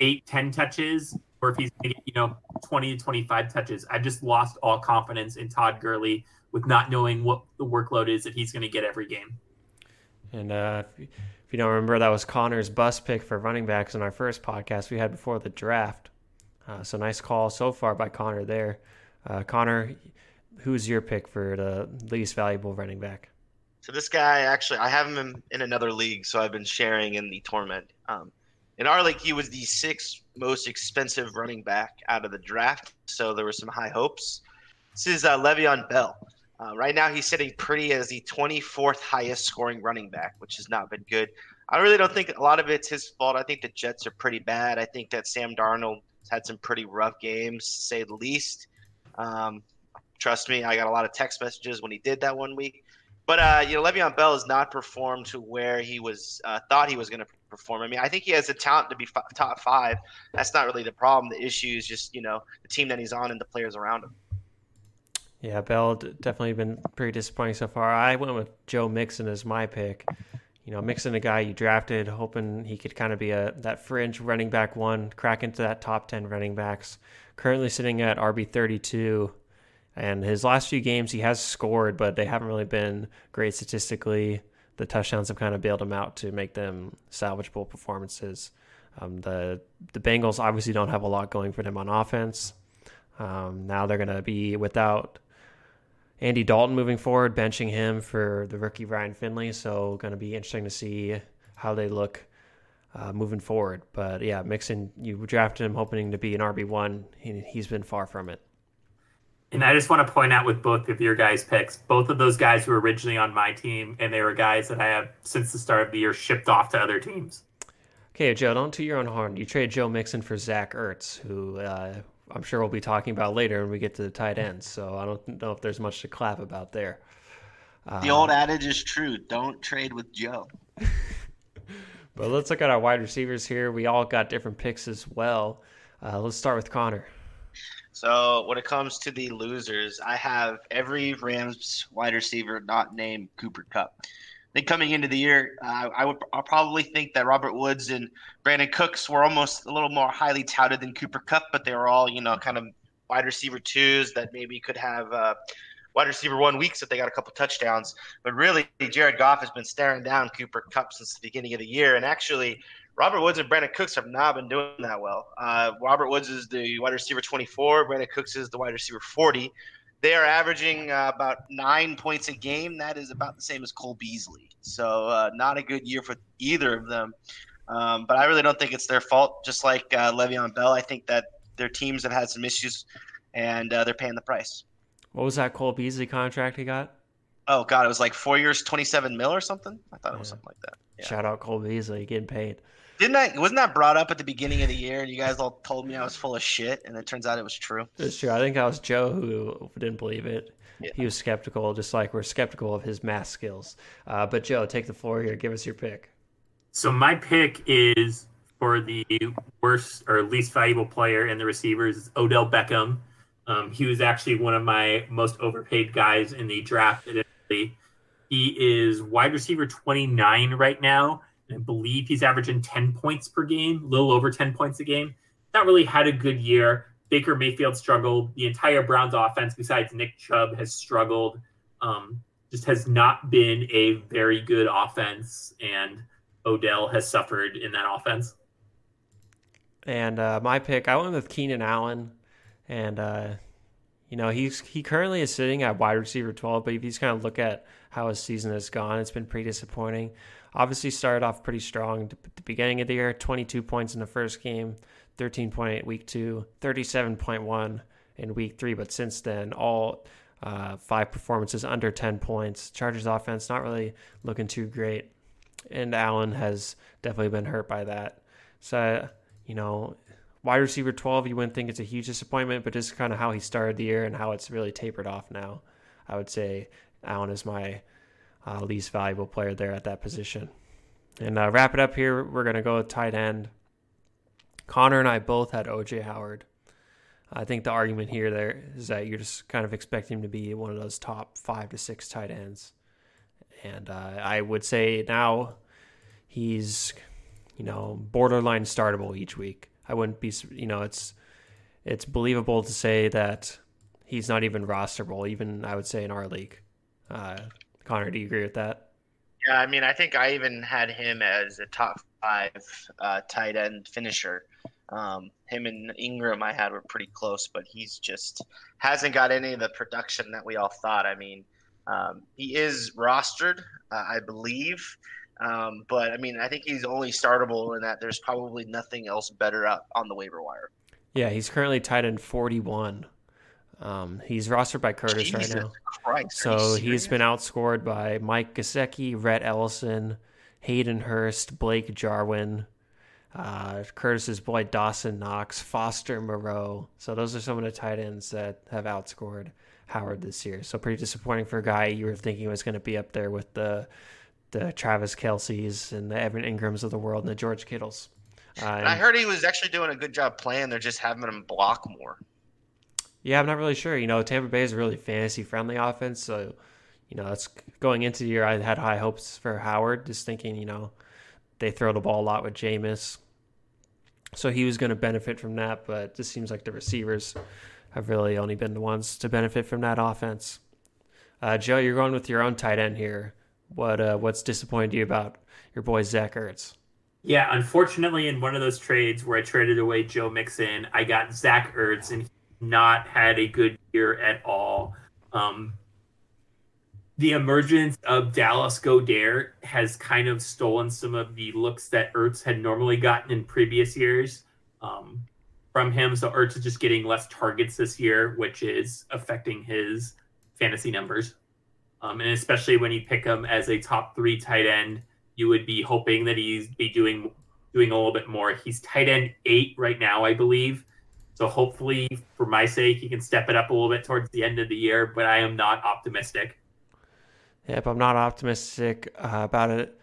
eight, 10 touches or if he's going to get, you know, 20 to 25 touches. I've just lost all confidence in Todd Gurley with not knowing what the workload is that he's going to get every game. And uh, if you don't remember, that was Connor's bus pick for running backs in our first podcast we had before the draft. Uh, so nice call so far by Connor there. Uh, Connor, who's your pick for the least valuable running back? So this guy actually, I have him in, another league, so I've been sharing in the tournament. Um, in our league, he was the sixth most expensive running back out of the draft, so there were some high hopes. This is uh, Le'Veon Bell. Uh, right now, he's sitting pretty as the 24th highest scoring running back, which has not been good. I really don't think a lot of it's his fault. I think the Jets are pretty bad. I think that Sam Darnold had some pretty rough games, say the least. Um, trust me, I got a lot of text messages when he did that one week. But uh, you know, Le'Veon Bell has not performed to where he was uh, thought he was going to perform. I mean, I think he has the talent to be f- top five. That's not really the problem. The issue is just you know the team that he's on and the players around him. Yeah, Bell definitely been pretty disappointing so far. I went with Joe Mixon as my pick. You know, Mixon, a guy you drafted, hoping he could kind of be a that fringe running back one, crack into that top ten running backs. Currently sitting at RB thirty two and his last few games, he has scored, but they haven't really been great statistically. The touchdowns have kind of bailed him out to make them salvageable performances. Um, the the Bengals obviously don't have a lot going for them on offense. Um, now they're going to be without Andy Dalton moving forward, benching him for the rookie Ryan Finley. So going to be interesting to see how they look uh, moving forward. But yeah, Mixon, you drafted him hoping to be an RB one. He, he's been far from it. And I just want to point out with both of your guys' picks, both of those guys were originally on my team, and they were guys that I have since the start of the year shipped off to other teams. Okay, Joe, don't toot your own horn. You trade Joe Mixon for Zach Ertz, who uh, I'm sure we'll be talking about later when we get to the tight ends. So I don't know if there's much to clap about there. The old adage is true: don't trade with Joe. (laughs) but let's look at our wide receivers here. We all got different picks as well. Uh, let's start with Connor. So when it comes to the losers, I have every Rams wide receiver not named Cooper Kupp. I think coming into the year, uh, I would I'll probably think that Robert Woods and Brandin Cooks were almost a little more highly touted than Cooper Kupp, but they were all you know kind of wide receiver twos that maybe could have uh, wide receiver one weeks if they got a couple touchdowns. But really, Jared Goff has been staring down Cooper Kupp since the beginning of the year, and actually Robert Woods and Brandin Cooks have not been doing that well. Uh, Robert Woods is the wide receiver 24. Brandin Cooks is the wide receiver 40. They are averaging uh, about nine points a game. That is about the same as Cole Beasley. So uh, not a good year for either of them. Um, but I really don't think it's their fault. Just like uh, Le'Veon Bell, I think that their teams have had some issues, and uh, they're paying the price. What was that Cole Beasley contract he got? Oh God, it was like four years, twenty-seven mil or something. I thought it was something like that. Yeah. Shout out Cole Beasley getting paid. Didn't I? Wasn't that brought up at the beginning of the year? And you guys all told me I was full of shit, and it turns out it was true. It's true. I think I was Joe who didn't believe it. Yeah. He was skeptical, just like we're skeptical of his math skills. Uh, but Joe, take the floor here. Give us your pick. So my pick is for the worst or least valuable player in the receivers is Odell Beckham. Um, he was actually one of my most overpaid guys in the draft. Admittedly. He is wide receiver 29 right now. I believe he's averaging 10 points per game, a little over 10 points a game. Not really had a good year. Baker Mayfield struggled. The entire Browns offense, besides Nick Chubb, has struggled. Um, just has not been a very good offense, and Odell has suffered in that offense. And uh, my pick, I went with Keenan Allen, and uh, you know he's he currently is sitting at wide receiver twelve. But if you just kind of look at how his season has gone, it's been pretty disappointing. Obviously, started off pretty strong at the beginning of the year, twenty two points in the first game, thirteen point eight week two, thirty seven point one in week three. But since then, all uh, five performances under ten points. Chargers offense not really looking too great, and Allen has definitely been hurt by that. So you know, wide receiver 12, you wouldn't think it's a huge disappointment, but just kind of how he started the year and how it's really tapered off now. I would say Allen is my uh, least valuable player there at that position. And uh, wrap it up here, we're going to go with tight end. Connor and I both had OJ Howard. I think the argument here there is that you're just kind of expecting him to be one of those top five to six tight ends. And uh, I would say now he's you know, borderline startable each week. I wouldn't be, you know, it's it's believable to say that he's not even rosterable, even I would say in our league. Uh, Connor, do you agree with that? Yeah, I mean, I think I even had him as a top five uh, tight end finisher. Um, him and Engram I had were pretty close, but he's just hasn't got any of the production that we all thought. I mean, um, he is rostered, uh, I believe. Um, but I mean, I think he's only startable in that there's probably nothing else better up on the waiver wire. Yeah, he's currently tight end 41. Um, he's rostered by Curtis Jesus right now. Christ, So he's been outscored by Mike Gesicki, Rhett Ellison, Hayden Hurst, Blake Jarwin, uh, Curtis's boy Dawson Knox, Foster Moreau. So those are some of the tight ends that have outscored Howard this year. So pretty disappointing for a guy you were thinking was going to be up there with the the Travis Kelseys and the Evan Engrams of the world and the George Kittles. Uh, And I heard he was actually doing a good job playing. They're just having him block more. Yeah, I'm not really sure. You know, Tampa Bay is a really fantasy friendly offense, so you know, it's going into the year. I had high hopes for Howard, just thinking, you know, they throw the ball a lot with Jameis, so he was going to benefit from that. But it just seems like the receivers have really only been the ones to benefit from that offense. Uh, Joe, you're going with your own tight end here. What uh, what's disappointed you about your boy Zach Ertz? Yeah, unfortunately, in one of those trades where I traded away Joe Mixon, I got Zach Ertz, and not had a good year at all. Um, the emergence of Dallas Godare has kind of stolen some of the looks that Ertz had normally gotten in previous years um, from him. So Ertz is just getting less targets this year, which is affecting his fantasy numbers. Um, and especially when you pick him as a top three tight end, you would be hoping that he's be doing doing a little bit more. He's tight end eight right now, I believe. So hopefully, for my sake, he can step it up a little bit towards the end of the year. But I am not optimistic. Yep, I'm not optimistic uh, about it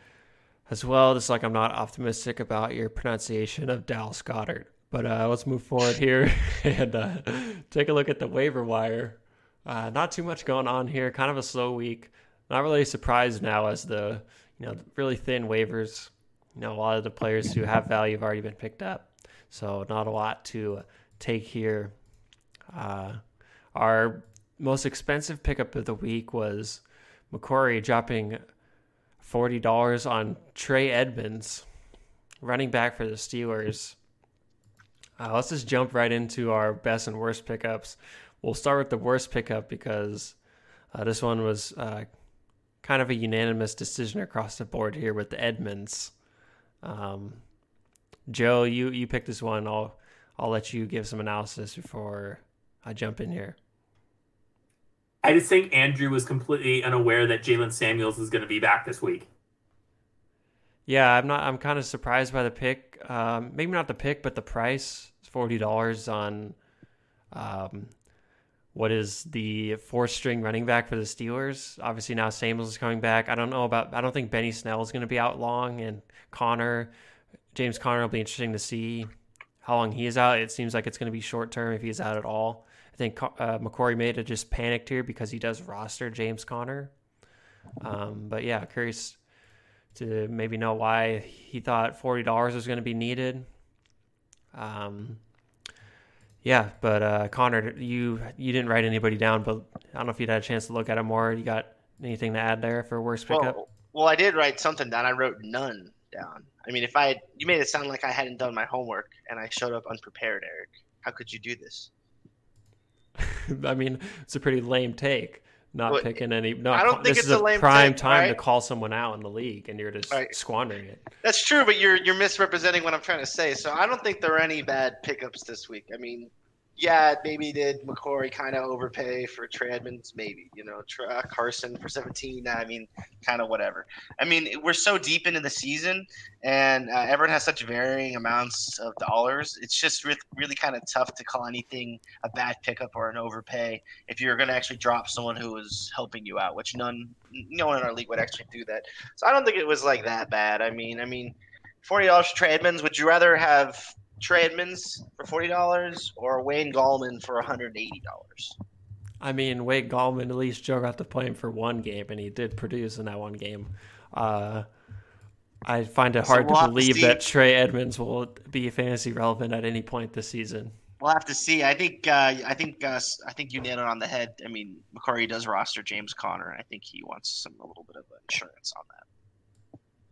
as well. Just like I'm not optimistic about your pronunciation of Dallas Goddard. But uh, let's move forward here (laughs) and uh, take a look at the waiver wire. Uh, not too much going on here. Kind of a slow week. Not really surprised now as the you know really thin waivers. You know a lot of the players who have value have already been picked up, so not a lot to take here. Uh, our most expensive pickup of the week was McCory dropping forty dollars on Trey Edmonds, running back for the Steelers. Uh, let's just jump right into our best and worst pickups. We'll start with the worst pickup because uh, this one was uh, kind of a unanimous decision across the board here with the Edmonds. Um, Joe, you you picked this one. I'll I'll let you give some analysis before I jump in here. I just think Andrew was completely unaware that Jaylen Samuels is going to be back this week. Yeah, I'm not. I'm kind of surprised by the pick. Um, maybe not the pick, but the price. Forty dollars on, um, what is the four string running back for the Steelers? Obviously now Samuels is coming back. I don't know about. I don't think Benny Snell is going to be out long, and Connor, James Conner will be interesting to see how long he is out. It seems like it's going to be short term if he's out at all. I think uh, McCory have just panicked here because he does roster James Conner. Um, but yeah, curious to maybe know why he thought forty dollars was going to be needed. Um, yeah, but uh, Connor, you you didn't write anybody down, but I don't know if you'd had a chance to look at it more. You got anything to add there for worst pickup? Well, well, I did write something down. I wrote none down. I mean, if I had, you made it sound like I hadn't done my homework and I showed up unprepared, Erik. How could you do this? (laughs) I mean, it's a pretty lame take. Not Well, picking any. No, I don't think this it's is a lame prime take, time to call someone out in the league, and you're just Right. squandering it. That's true, but you're you're misrepresenting what I'm trying to say. So I don't think there are any bad pickups this week. I mean, yeah, maybe did McCory kind of overpay for Trey Edmonds? Maybe you know Tra- uh, Carson for 17. I mean, kind of whatever. I mean, we're so deep into the season, and uh, everyone has such varying amounts of dollars. It's just re- really kind of tough to call anything a bad pickup or an overpay if you're going to actually drop someone who is helping you out, which none, no one in our league would actually do that. So I don't think it was like that bad. I mean, I mean, forty dollars Trey Would you rather have Trey Edmonds for forty dollars or Wayne Gallman for one hundred eighty dollars? I mean, Wayne Gallman, at least Joe got to play him for one game, and he did produce in that one game. Uh, I find it So hard we'll to believe that Trey Edmonds will be fantasy relevant at any point this season. We'll have to see. I think. Uh, I think. Uh, I think you nailed it on the head. I mean, McCarty does roster James Conner, and I think he wants some a little bit of insurance on that.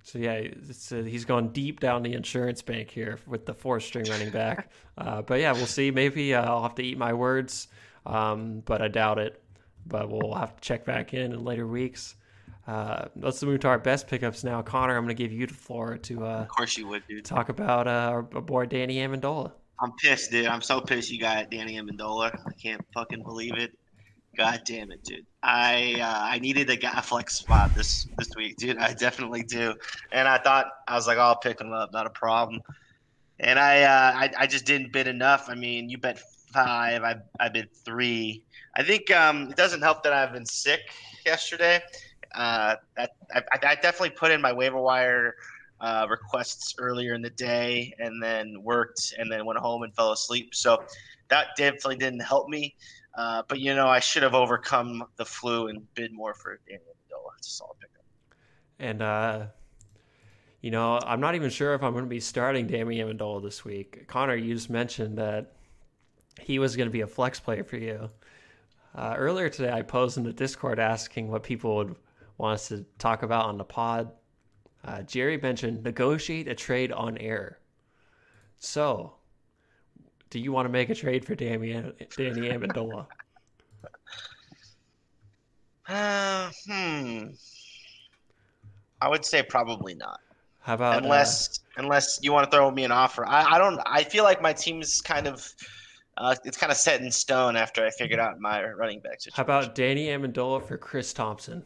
So yeah, it's, uh, he's going deep down the insurance bank here with the four string running back. (laughs) Uh, but yeah, we'll see. Maybe uh, I'll have to eat my words, um, but I doubt it. But we'll have to check back in in later weeks. Uh, let's move to our best pickups now. Connor, I'm going to give you the floor to uh, Of course you would, dude. talk about uh, our boy Danny Amendola. I'm pissed, dude. I'm so pissed you got Danny Amendola. I can't fucking believe it. God damn it, dude. I uh, I needed a guy flex spot this this week, dude. I definitely do. And I thought I was like, oh, I'll pick him up, not a problem. And I uh, I, I just didn't bid enough. I mean, you bet five, I I bid three. I think um, it doesn't help that I've been sick yesterday. Uh, that I, I definitely put in my waiver wire uh, requests earlier in the day and then worked and then went home and fell asleep. So that definitely didn't help me. Uh, but you know, I should have overcome the flu and bid more for Daniel Amendola. It's a solid pickup. And, uh, you know, I'm not even sure if I'm going to be starting Danny Amendola this week. Connor, you just mentioned that he was going to be a flex player for you. Uh, earlier today, I posed in the Discord asking what people would want us to talk about on the pod. Uh, Jerry mentioned negotiate a trade on air. So, do you want to make a trade for Danny, Danny Amendola? (laughs) Uh, hmm. I would say probably not, How about uh, unless unless you want to throw me an offer. I, I don't. I feel like my team's kind of. Uh, it's kind of set in stone after I figured out my running back situation. how about Danny Amendola for Chris Thompson?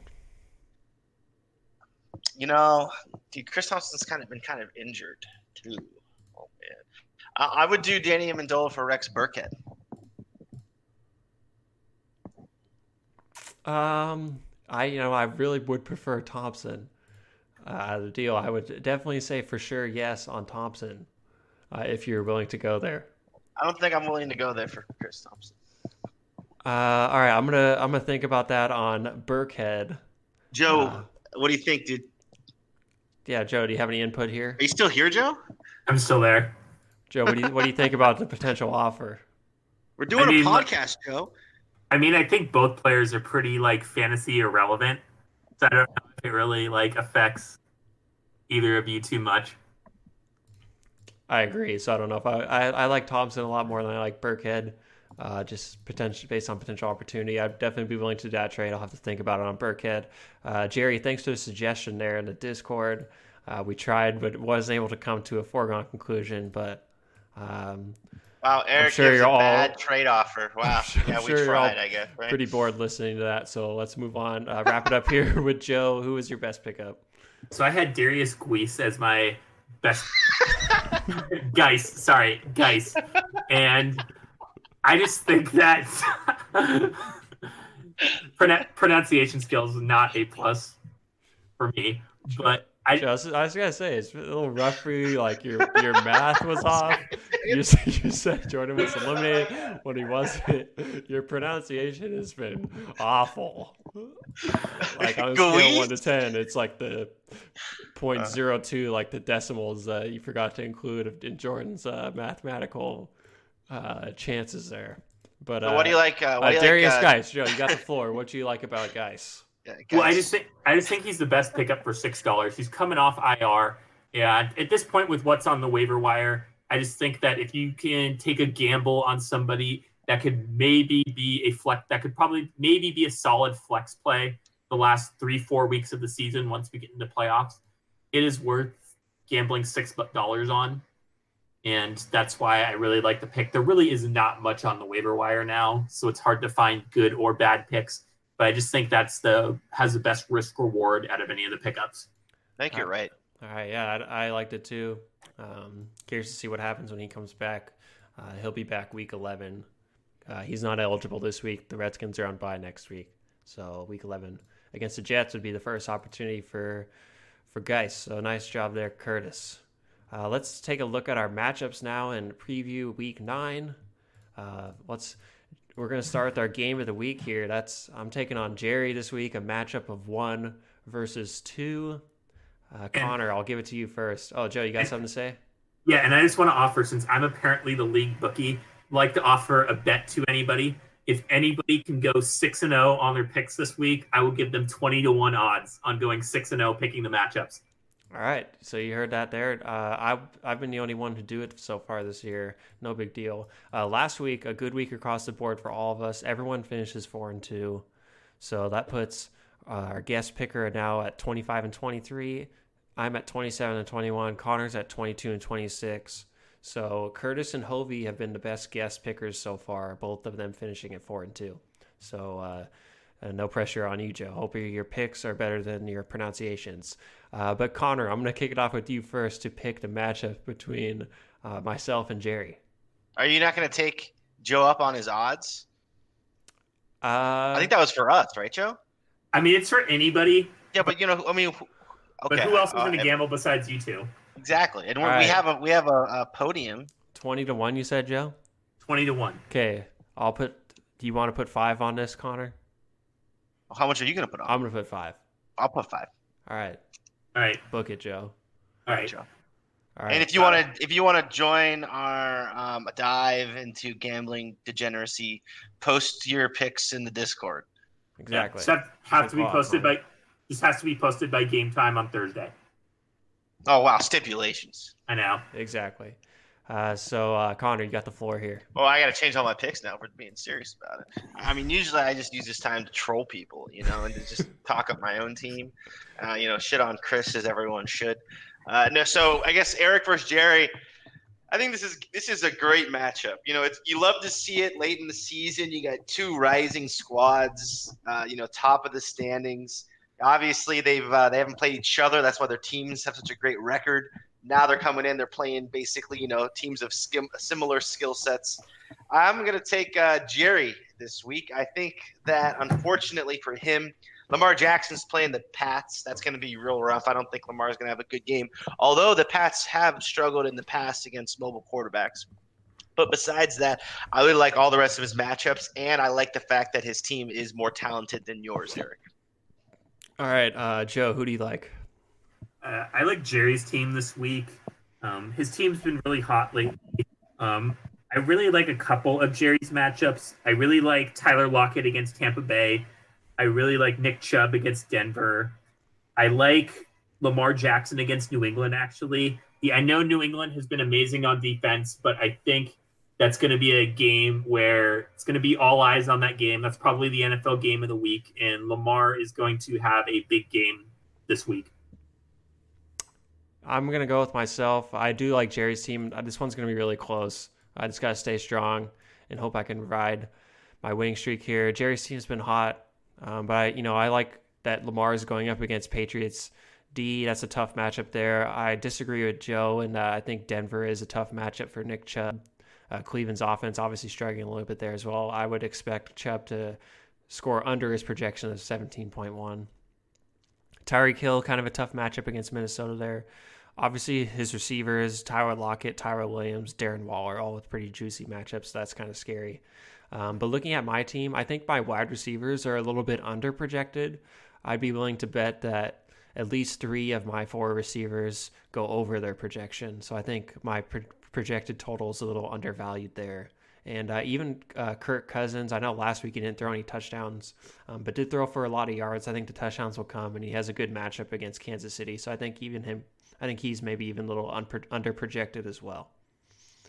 you know, dude, Chris Thompson's kind of been kind of injured too. Man, I, I would do Danny Amendola for Rex Burkhead. Um, I you know I really would prefer Thompson. Uh, the deal I would definitely say for sure yes on Thompson, uh, if you're willing to go there. I don't think I'm willing to go there for Chris Thompson. Uh, all right, I'm gonna I'm gonna think about that on Burkhead. Joe, Uh, what do you think, dude? Yeah, Joe, do you have any input here? Are you still here, Joe? I'm still there. Joe, what do you what do you think about the potential offer? We're doing I mean, a podcast, Joe. I mean, I think both players are pretty like fantasy irrelevant. So I don't know if it really like affects either of you too much. I agree. So I don't know if I I, I like Thompson a lot more than I like Burkhead. Uh, just potential based on potential opportunity, I'd definitely be willing to do that trade. I'll have to think about it on Burkhead. Uh, Jerry, thanks for the suggestion there in the Discord. Uh, we tried, but wasn't able to come to a foregone conclusion. But um, Wow, Erik sure you're a all- bad trade offer. (laughs) Wow. sure- yeah, I'm we sure you're all tried, I guess. Right? Pretty bored listening to that, so let's move on. Uh, wrap it up here (laughs) with Joe. Who was your best pickup? So I had Derrius Guice as my best (laughs) Geis, sorry, Geis. And I just think that pron- pronunciation skills is not a plus for me. But I Joe, I was, gonna say it's a little rough for you. Like your your (laughs) math was off. You said, you said Jordan was eliminated when he wasn't. Your pronunciation has been awful. Like on a scale of one to ten, it's like the point zero two, like the decimals that you forgot to include in Jordan's uh, mathematical uh, chances there. But uh, what do you like? Uh, what uh, do you Darius like? Uh, Geis, Joe, you got the (laughs) floor. What do you like about Geis? Well, I just think I just think he's the best pickup for six dollars. He's coming off IR. Yeah, at this point with what's on the waiver wire, I just think that if you can take a gamble on somebody that could maybe be a flex, that could probably maybe be a solid flex play the last three four weeks of the season once we get into playoffs, it is worth gambling six dollars on, and that's why I really like the pick. There really is not much on the waiver wire now, so it's hard to find good or bad picks but I just think that's the has the best risk reward out of any of the pickups. I think you're right. All right, yeah, I, I liked it too. Um, curious to see what happens when he comes back. Uh, he'll be back week 11. Uh, he's not eligible this week. The Redskins are on bye next week, so week 11 against the Jets would be the first opportunity for for Geis. So nice job there, Curtis. Uh, let's take a look at our matchups now and preview week nine. Uh, let's we're gonna start with our game of the week here. That's I'm taking on Jerry this week, a matchup of one versus two. Uh, Connor, I'll give it to you first. Oh, Joe, you got something to say? Yeah, and I just want to offer since I'm apparently the league bookie, like to offer a bet to anybody. If anybody can go six and zero on their picks this week, I will give them twenty to one odds on going six and zero picking the matchups. All right, so you heard that there. Uh, I've I've been the only one to do it so far this year. No big deal. Uh, last week, a good week across the board for all of us. Everyone finishes four and two, so that puts uh, our guest picker now at twenty five and twenty three. I'm at twenty seven and twenty one. Connor's at twenty two and twenty six. So Curtis and Hovey have been the best guest pickers so far. Both of them finishing at four and two. So. Uh, uh, no pressure on you, Joe. Hope your picks are better than your pronunciations. Uh, but Connor, I'm going to kick it off with you first to pick the matchup between uh, myself and Jerry. Are you not going to take Joe up on his odds? Uh, I think that was for us, right, Joe? I mean, it's for anybody, Yeah, but you know, I mean, who- okay. but who else is uh, going to gamble besides you two? Exactly, and we All right. we have a we have a, a podium. 20 to 1, you said, Joe? Twenty to one. Okay, I'll put. Do you want to put five on this, Connor? How much are you going to put on? I'm going to put five. I'll put five. All right, All right, book it, Joe. all right. Joe. All right. and if you want to, if you want to join our um, dive into gambling degeneracy, post your picks in the Discord. exactly. Yeah, just have, have to be posted by. This has to be posted by game time on Thursday. Oh wow, stipulations. I know. Exactly. Uh, so, uh, Connor, you got the floor here. Well, I got to change all my picks now for being serious about it. I mean, usually I just use this time to troll people, you know, and to just (laughs) talk up my own team. Uh, you know, shit on Chris as everyone should. Uh, no, so I guess Erik versus Jerry. I think this is this is a great matchup. You know, it's you love to see it late in the season. You got two rising squads. Uh, you know, top of the standings. Obviously, they've uh, they haven't played each other. That's why their teams have such a great record. Now they're coming in. They're playing basically, you know, teams of skim, similar skill sets. I'm gonna take uh, Jerry this week. I think that unfortunately for him, Lamar Jackson's playing the Pats. That's gonna be real rough. I don't think Lamar's gonna have a good game. Although the Pats have struggled in the past against mobile quarterbacks. But besides that, I really like all the rest of his matchups, and I like the fact that his team is more talented than yours, Erik. All right, uh, Joe, who do you like? Uh, I like Jerry's team this week. Um, his team's been really hot lately. Um, I really like a couple of Jerry's matchups. I really like Tyler Lockett against Tampa Bay. I really like Nick Chubb against Denver. I like Lamar Jackson against New England, actually. Yeah, I know New England has been amazing on defense, but I think that's going to be a game where it's going to be all eyes on that game. That's probably the NFL game of the week, and Lamar is going to have a big game this week. I'm gonna go with myself. I do like Jerry's team. Uh, This one's gonna be really close. I just got to stay strong and hope I can ride my winning streak here. Jerry's team's been hot, um, but I, you know, I like that Lamar is going up against Patriots D. That's a tough matchup there. I disagree with Joe, and I think Denver is a tough matchup for Nick Chubb. Uh, Cleveland's offense obviously struggling a little bit there as well. I would expect Chubb to score under his projection of 17.1. Tyreek Hill, kind of a tough matchup against Minnesota there. Obviously, his receivers, Tyler Lockett, Tyrell Williams, Darren Waller, all with pretty juicy matchups. So that's kind of scary. Um, but looking at my team, I think my wide receivers are a little bit under projected. I'd be willing to bet that at least three of my four receivers go over their projection. So I think my pro- projected total is a little undervalued there. And uh, even uh, Kirk Cousins, I know last week he didn't throw any touchdowns, um, but did throw for a lot of yards. I think the touchdowns will come, and he has a good matchup against Kansas City. So I think even him, I think he's maybe even a little unpro- under projected as well.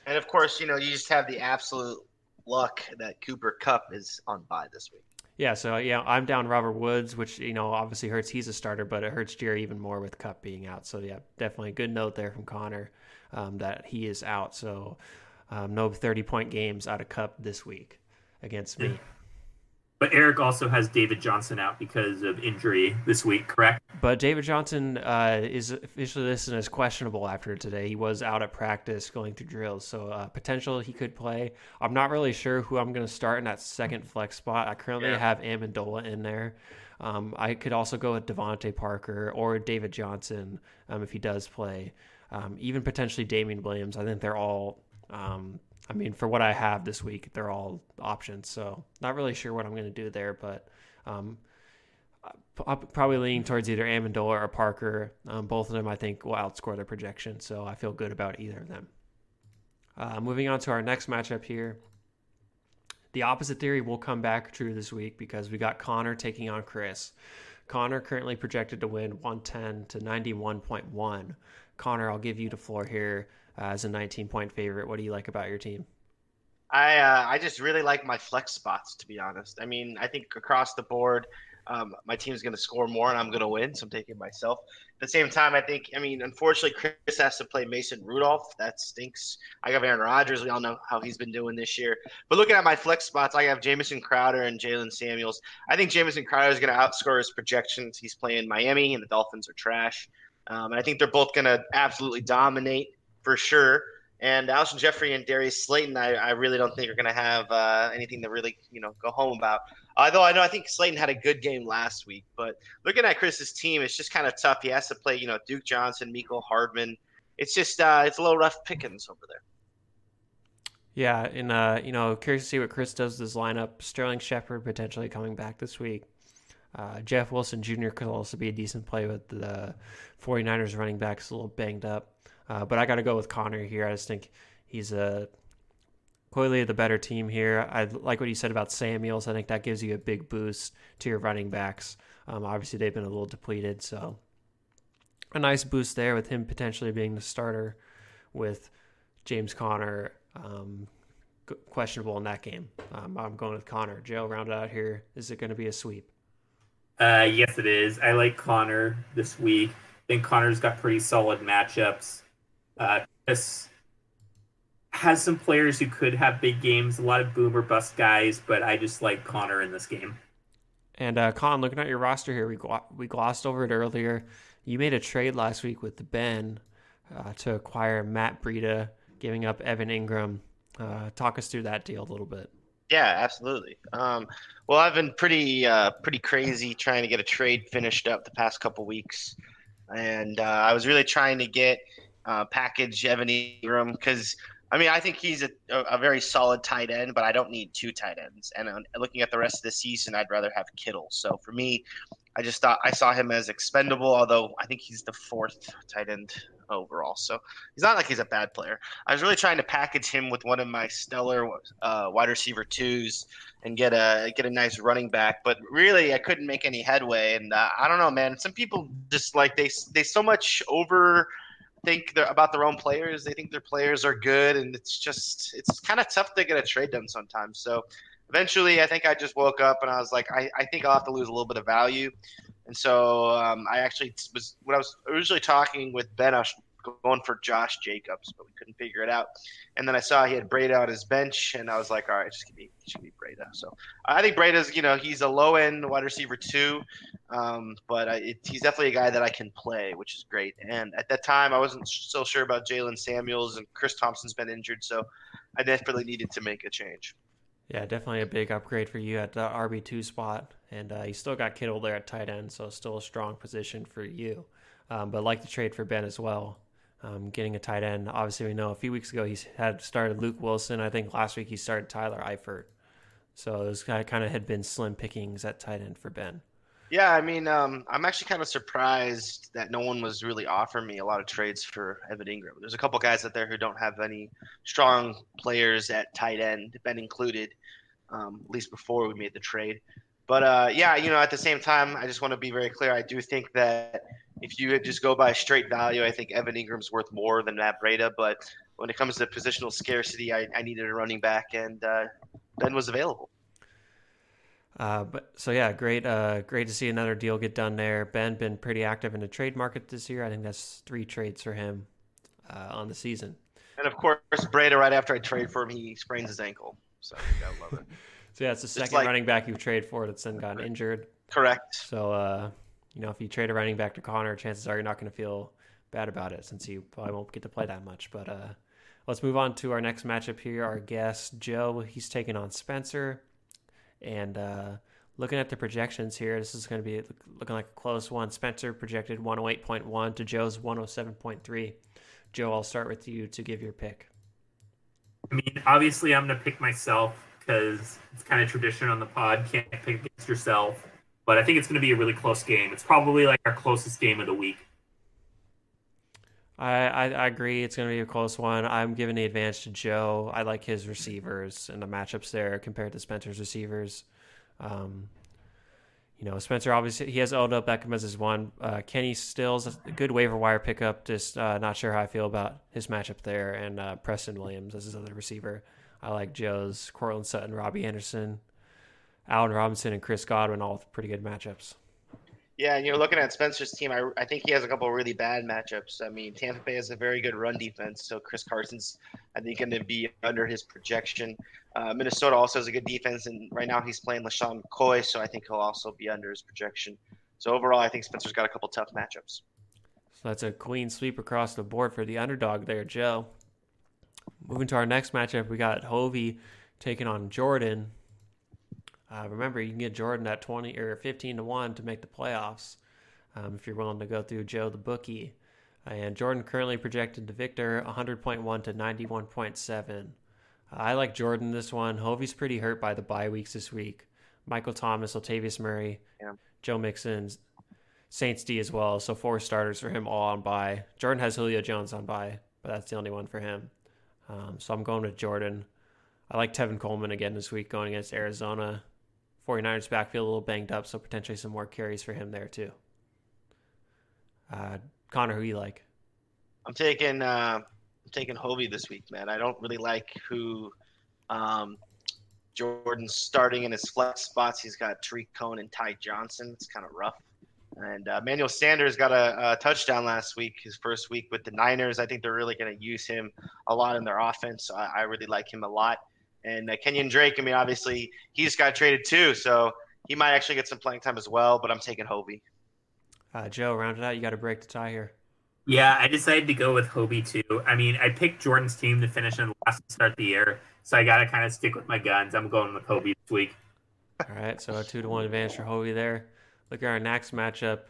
And of course, you know, you just have the absolute luck that Cooper Kupp is on bye this week. Yeah, so yeah, I'm down Robert Woods, which you know obviously hurts. He's a starter, but it hurts Jerry even more with Kupp being out. So yeah, definitely a good note there from Connor um, that he is out. So um, no 30 point games out of Kupp this week against me. But Erik also has David Johnson out because of injury this week, correct? But David Johnson uh, is officially listed as questionable after today. He was out at practice going through drills, so uh, potential he could play. I'm not really sure who I'm going to start in that second flex spot. I currently yeah. have Amendola in there. Um, I could also go with DeVante Parker or David Johnson um, if he does play. Um, even potentially Damien Williams. I think they're all um, I mean, for what I have this week, they're all options. So not really sure what I'm going to do there, but um, I'll probably leaning towards either Amendola or Parker. Um, both of them, I think, will outscore their projection. So I feel good about either of them. Uh, moving on to our next matchup here. The opposite theory will come back true this week because we got Connor taking on Chris. Connor currently projected to win 110 to 91.1. Connor, I'll give you the floor here as a 19 point favorite. What do you like about your team? I uh, I just really like my flex spots to be honest. I mean, I think across the board, um, my team's going to score more and I'm going to win. So I'm taking myself. At the same time, I think I mean, unfortunately, Chris has to play Mason Rudolph. That stinks. I got Aaron Rodgers. We all know how he's been doing this year. But looking at my flex spots, I have Jamison Crowder and Jaylen Samuels. I think Jamison Crowder is going to outscore his projections. He's playing Miami, and the Dolphins are trash. Um, and I think they're both going to absolutely dominate for sure. And Alshon Jeffery and Darius Slayton, I, I really don't think are going to have uh, anything to really, you know, go home about. Although I know I think Slayton had a good game last week, but looking at Chris's team, it's just kind of tough. He has to play, you know, Duke Johnson, Mecole Hardman. It's just uh, it's a little rough pickings over there. Yeah, and uh, you know, curious to see what Chris does with his lineup. Sterling Shepard potentially coming back this week. Uh, Jeff Wilson Jr. could also be a decent play with the 49ers running backs a little banged up. Uh, but I got to go with Connor here. I just think he's a clearly the better team here. I like what you said about Samuels. I think that gives you a big boost to your running backs. Um, obviously, they've been a little depleted, so a nice boost there with him potentially being the starter with James Conner um, questionable in that game. Um, I'm going with Connor. Joe, round out here. Is it going to be a sweep? Uh, yes, it is. I like Connor this week. I think Connor's got pretty solid matchups. Uh, Chris has some players who could have big games, a lot of boomer bust guys, but I just like Connor in this game. And uh, Con, looking at your roster here, we gl- we glossed over it earlier. You made a trade last week with Ben uh, to acquire Matt Breida, giving up Evan Engram. Uh, talk us through that deal a little bit. Yeah, absolutely. Um, well, I've been pretty uh, pretty crazy trying to get a trade finished up the past couple weeks, and uh, I was really trying to get uh, package Evan Engram because I mean I think he's a, a very solid tight end, but I don't need two tight ends. And uh, looking at the rest of the season, I'd rather have Kittle. So for me, I just thought I saw him as expendable, although I think he's the fourth tight end overall. So he's not like he's a bad player. I was really trying to package him with one of my stellar uh, wide receiver twos and get a get a nice running back, but really I couldn't make any headway. And uh, I don't know, man. Some people just like they they so much over think about their own players. They think their players are good, and it's just it's kind of tough to get a trade done sometimes. So eventually, I think I just woke up and I was like, I, I think I'll have to lose a little bit of value. And so um, I actually was when I was originally talking with Ben, going for Josh Jacobs, but we couldn't figure it out. And then I saw he had Breida on his bench, and I was like, all right, just give me, just give me Breida. So I think Breida's, you know, he's a low end wide receiver too, um, but I, it, he's definitely a guy that I can play, which is great. And at that time, I wasn't so sure about Jaylen Samuels, and Chris Thompson's been injured, so I definitely needed to make a change. Yeah, definitely a big upgrade for you at the RB two spot, and uh, you still got Kittle there at tight end, so still a strong position for you. Um, but like the trade for Ben as well, um, getting a tight end. Obviously, we know a few weeks ago he had started Luke Wilson. I think last week he started Tyler Eifert. So those kind of, had been slim pickings at tight end for Ben. Yeah, I mean, um, I'm actually kind of surprised that no one was really offering me a lot of trades for Evan Engram. There's a couple guys out there who don't have any strong players at tight end, Ben included, um, at least before we made the trade. But uh, yeah, you know, at the same time, I just want to be very clear. I do think that if you just go by straight value, I think Evan Engram's worth more than Matt Breida. But when it comes to positional scarcity, I, I needed a running back, and uh, Ben was available. Uh, but so yeah, great, uh, great to see another deal get done there. Ben been pretty active in the trade market this year. I think that's three trades for him uh, on the season. And of course, Breida, right after I trade for him, he sprains his ankle. So you gotta love it. (laughs) so yeah, it's the second like, running back you've traded for that's then gotten injured. Correct. So uh, you know, if you trade a running back to Connor, chances are you're not going to feel bad about it since you probably won't get to play that much. But uh, let's move on to our next matchup here. Our guest Joe, he's taking on Spencer, and uh, looking at the projections here, this is going to be looking like a close one. Spencer projected 108.1 to Joe's 107.3. Joe, I'll start with you to give your pick. I mean, obviously, I'm going to pick myself because it's kind of tradition on the pod. Can't pick against yourself but I think it's going to be a really close game. It's probably like our closest game of the week. I, I, I agree. It's going to be a close one. I'm giving the advantage to Joe. I like his receivers and the matchups there compared to Spencer's receivers. Um, you know, Spencer obviously he has Odell Beckham as his one. Uh, Kenny Stills, a good waiver wire pickup. Just uh, not sure how I feel about his matchup there, and uh, Preston Williams as his other receiver. I like Joe's Courtland Sutton, Robbie Anderson, Allen Robinson and Chris Godwin, all pretty good matchups. Yeah, and you're looking at Spencer's team. I, I think he has a couple really bad matchups. I mean, Tampa Bay has a very good run defense, so Chris Carson's, I think, going to be under his projection. Uh, Minnesota also has a good defense, and right now he's playing LeSean McCoy, so I think he'll also be under his projection. So overall, I think Spencer's got a couple tough matchups. So that's a clean sweep across the board for the underdog there, Joe. Moving to our next matchup, we got Hovey taking on Jordan. Uh, remember, you can get Jordan at 20 or 15 to 1 to make the playoffs um, if you're willing to go through Joe the bookie. And Jordan currently projected to Victor 100.1 to 91.7. Uh, I like Jordan this one. Hovey's pretty hurt by the bye weeks this week. Michael Thomas, Latavius Murray, yeah. Joe Mixon, Saints D as well. So four starters for him all on bye. Jordan has Julio Jones on bye, but that's the only one for him. Um, so I'm going with Jordan. I like Tevin Coleman again this week going against Arizona. 49ers backfield a little banged up, so potentially some more carries for him there too. Uh, Connor, who you like? I'm taking uh, I'm taking Hovey this week, man. I don't really like who um, Jordan's starting in his flex spots. He's got Tarik Cohen and Ty Johnson. It's kind of rough. And uh, Manuel Sanders got a, a, touchdown last week, his first week with the Niners. I think they're really going to use him a lot in their offense. I, I really like him a lot. And uh, Kenyan Drake, I mean, obviously he's got traded too, so he might actually get some playing time as well. But I'm taking Hovey. Uh, Joe, round it out. You got to break the tie here. Yeah, I decided to go with Hovey too. I mean, I picked Jordan's team to finish in last to start the year, so I got to kind of stick with my guns. I'm going with Hovey this week. All right, so a two to one advantage for Hovey there. Look at our next matchup.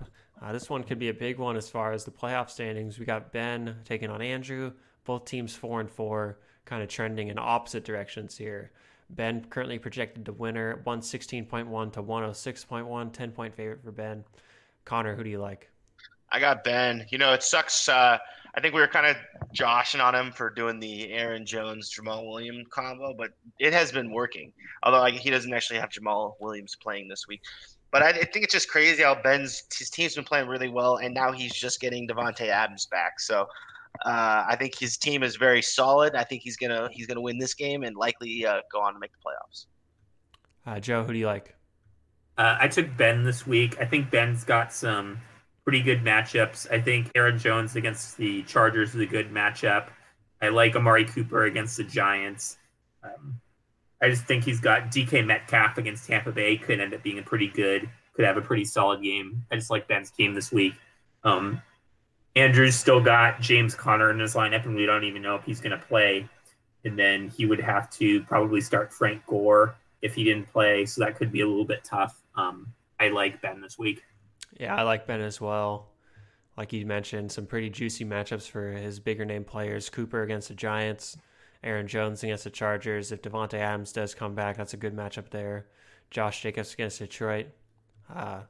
Uh, this one could be a big one as far as the playoff standings. We got Ben taking on Andrew. Both teams four and four kind of trending in opposite directions here. Ben currently projected to winner 116.1 to 106.1, 10 point favorite for Ben. Connor, who do you like? I got Ben. You know, it sucks. Uh, I think we were kind of joshing on him for doing the Aaron Jones Jamaal Williams combo, but it has been working. Although like, he doesn't actually have Jamaal Williams playing this week. But I, I, think it's just crazy how Ben's his team's been playing really well, and now he's just getting Davante Adams back. So uh, I think his team is very solid. I think he's gonna he's gonna win this game and likely uh, go on to make the playoffs. Uh, Joe, who do you like? Uh, I took Ben this week. I think Ben's got some pretty good matchups. I think Aaron Jones against the Chargers is a good matchup. I like Amari Cooper against the Giants. Um, I just think he's got DK Metcalf against Tampa Bay could end up being a pretty good, could have a pretty solid game. I just like Ben's team this week. Um, Andrew's still got James Conner in his lineup, and we don't even know if he's going to play. And then he would have to probably start Frank Gore if he didn't play, so that could be a little bit tough. Um, I like Ben this week. Yeah, I like Ben as well. Like you mentioned, some pretty juicy matchups for his bigger name players. Cooper against the Giants, Aaron Jones against the Chargers. If Davante Adams does come back, that's a good matchup there. Josh Jacobs against Detroit. Uh,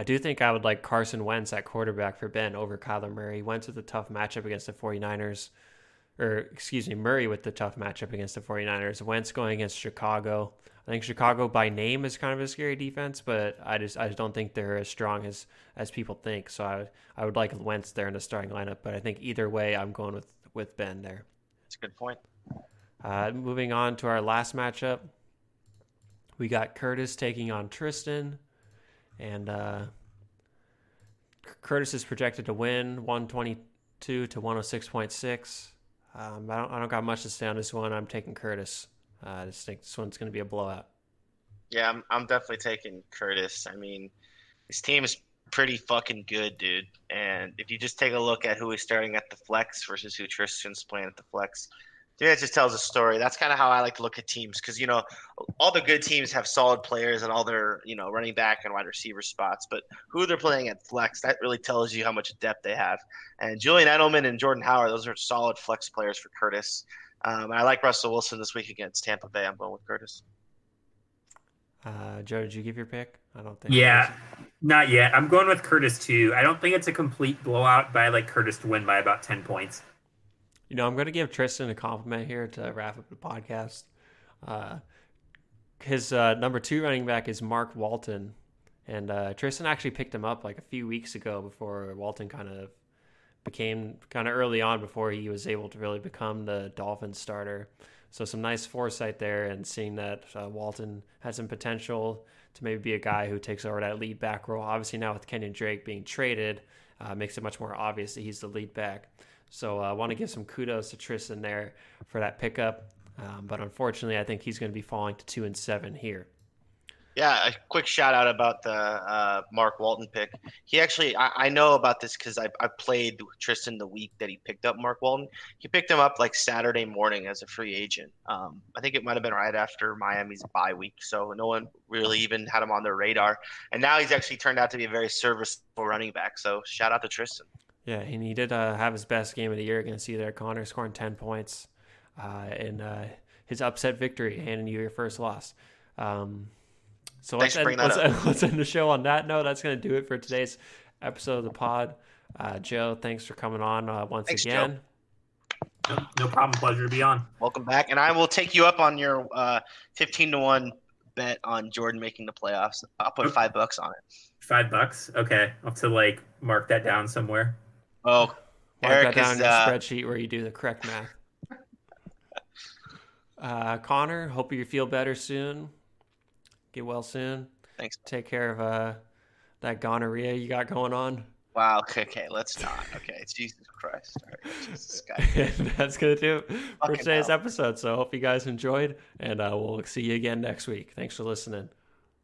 I do think I would like Carson Wentz at quarterback for Ben over Kyler Murray. Wentz with a tough matchup against the 49ers, or excuse me, Murray with the tough matchup against the 49ers. Wentz going against Chicago. I think Chicago by name is kind of a scary defense, but I just I just don't think they're as strong as as people think. So I I would like Wentz there in the starting lineup, but I think either way I'm going with with Ben there. That's a good point. Uh, moving on to our last matchup, we got Curtis taking on Tristan, and uh, Curtis is projected to win 122 to 106.6. Um, I don't I don't got much to say on this one. I'm taking Curtis. Uh, I just think this one's going to be a blowout. Yeah, I'm, I'm definitely taking Curtis. I mean, his team is pretty fucking good, dude. And if you just take a look at who is starting at the flex versus who Tristan's playing at the flex, to me, that just tells a story. That's kind of how I like to look at teams because you know all the good teams have solid players and all their you know running back and wide receiver spots, but who they're playing at flex that really tells you how much depth they have. And Julian Edelman and Jordan Howard, those are solid flex players for Curtis. Um, I like Russell Wilson this week against Tampa Bay. I'm going with Curtis. Uh, Joe, did you give your pick? I don't think. Yeah, not yet. I'm going with Curtis too. I don't think it's a complete blowout, but I like Curtis to win by about ten points. You know, I'm going to give Tristan a compliment here to wrap up the podcast. Uh, his uh, number two running back is Mark Walton, and uh, Tristan actually picked him up like a few weeks ago before Walton kind of became kind of early on before he was able to really become the Dolphins starter. So some nice foresight there, and seeing that uh, Walton has some potential to maybe be a guy who takes over that lead back role. Obviously now with Kenyan Drake being traded, uh, makes it much more obvious that he's the lead back. So uh, I want to give some kudos to Tristan there for that pickup. Um, but unfortunately, I think he's going to be falling to two and seven here. Yeah, a quick shout out about the uh, Mark Walton pick. He actually, I, I know about this because I, I played Tristan the week that he picked up Mark Walton. He picked him up like Saturday morning as a free agent. Um, I think it might have been right after Miami's bye week, so no one really even had him on their radar. And now he's actually turned out to be a very serviceable running back. So shout out to Tristan. Yeah, and he did uh, have his best game of the year against you there, Connor, scoring 10 points uh, in uh, his upset victory, handing you your first loss. Um, so let's end, let's, end, (laughs) let's end the show on that note. That's going to do it for today's episode of the pod. Uh, Joe, thanks for coming on uh, once thanks, again. No, no, problem. Pleasure to be on. Welcome back. And I will take you up on your uh, 15 to 1 bet on Jordan making the playoffs. I'll put five bucks on it. Five bucks? Okay. I'll have to like mark that down somewhere. Oh, mark Erik that down is, uh, spreadsheet where you do the correct math. (laughs) Uh, Connor, hope you feel better soon. Get well soon. Thanks. Take care of uh, that gonorrhea you got going on. Wow. Okay. okay let's not. Okay. It's Jesus Christ. Jesus, (laughs) That's gonna do it for today's episode. So I hope you guys enjoyed, and uh, we'll see you again next week. Thanks for listening.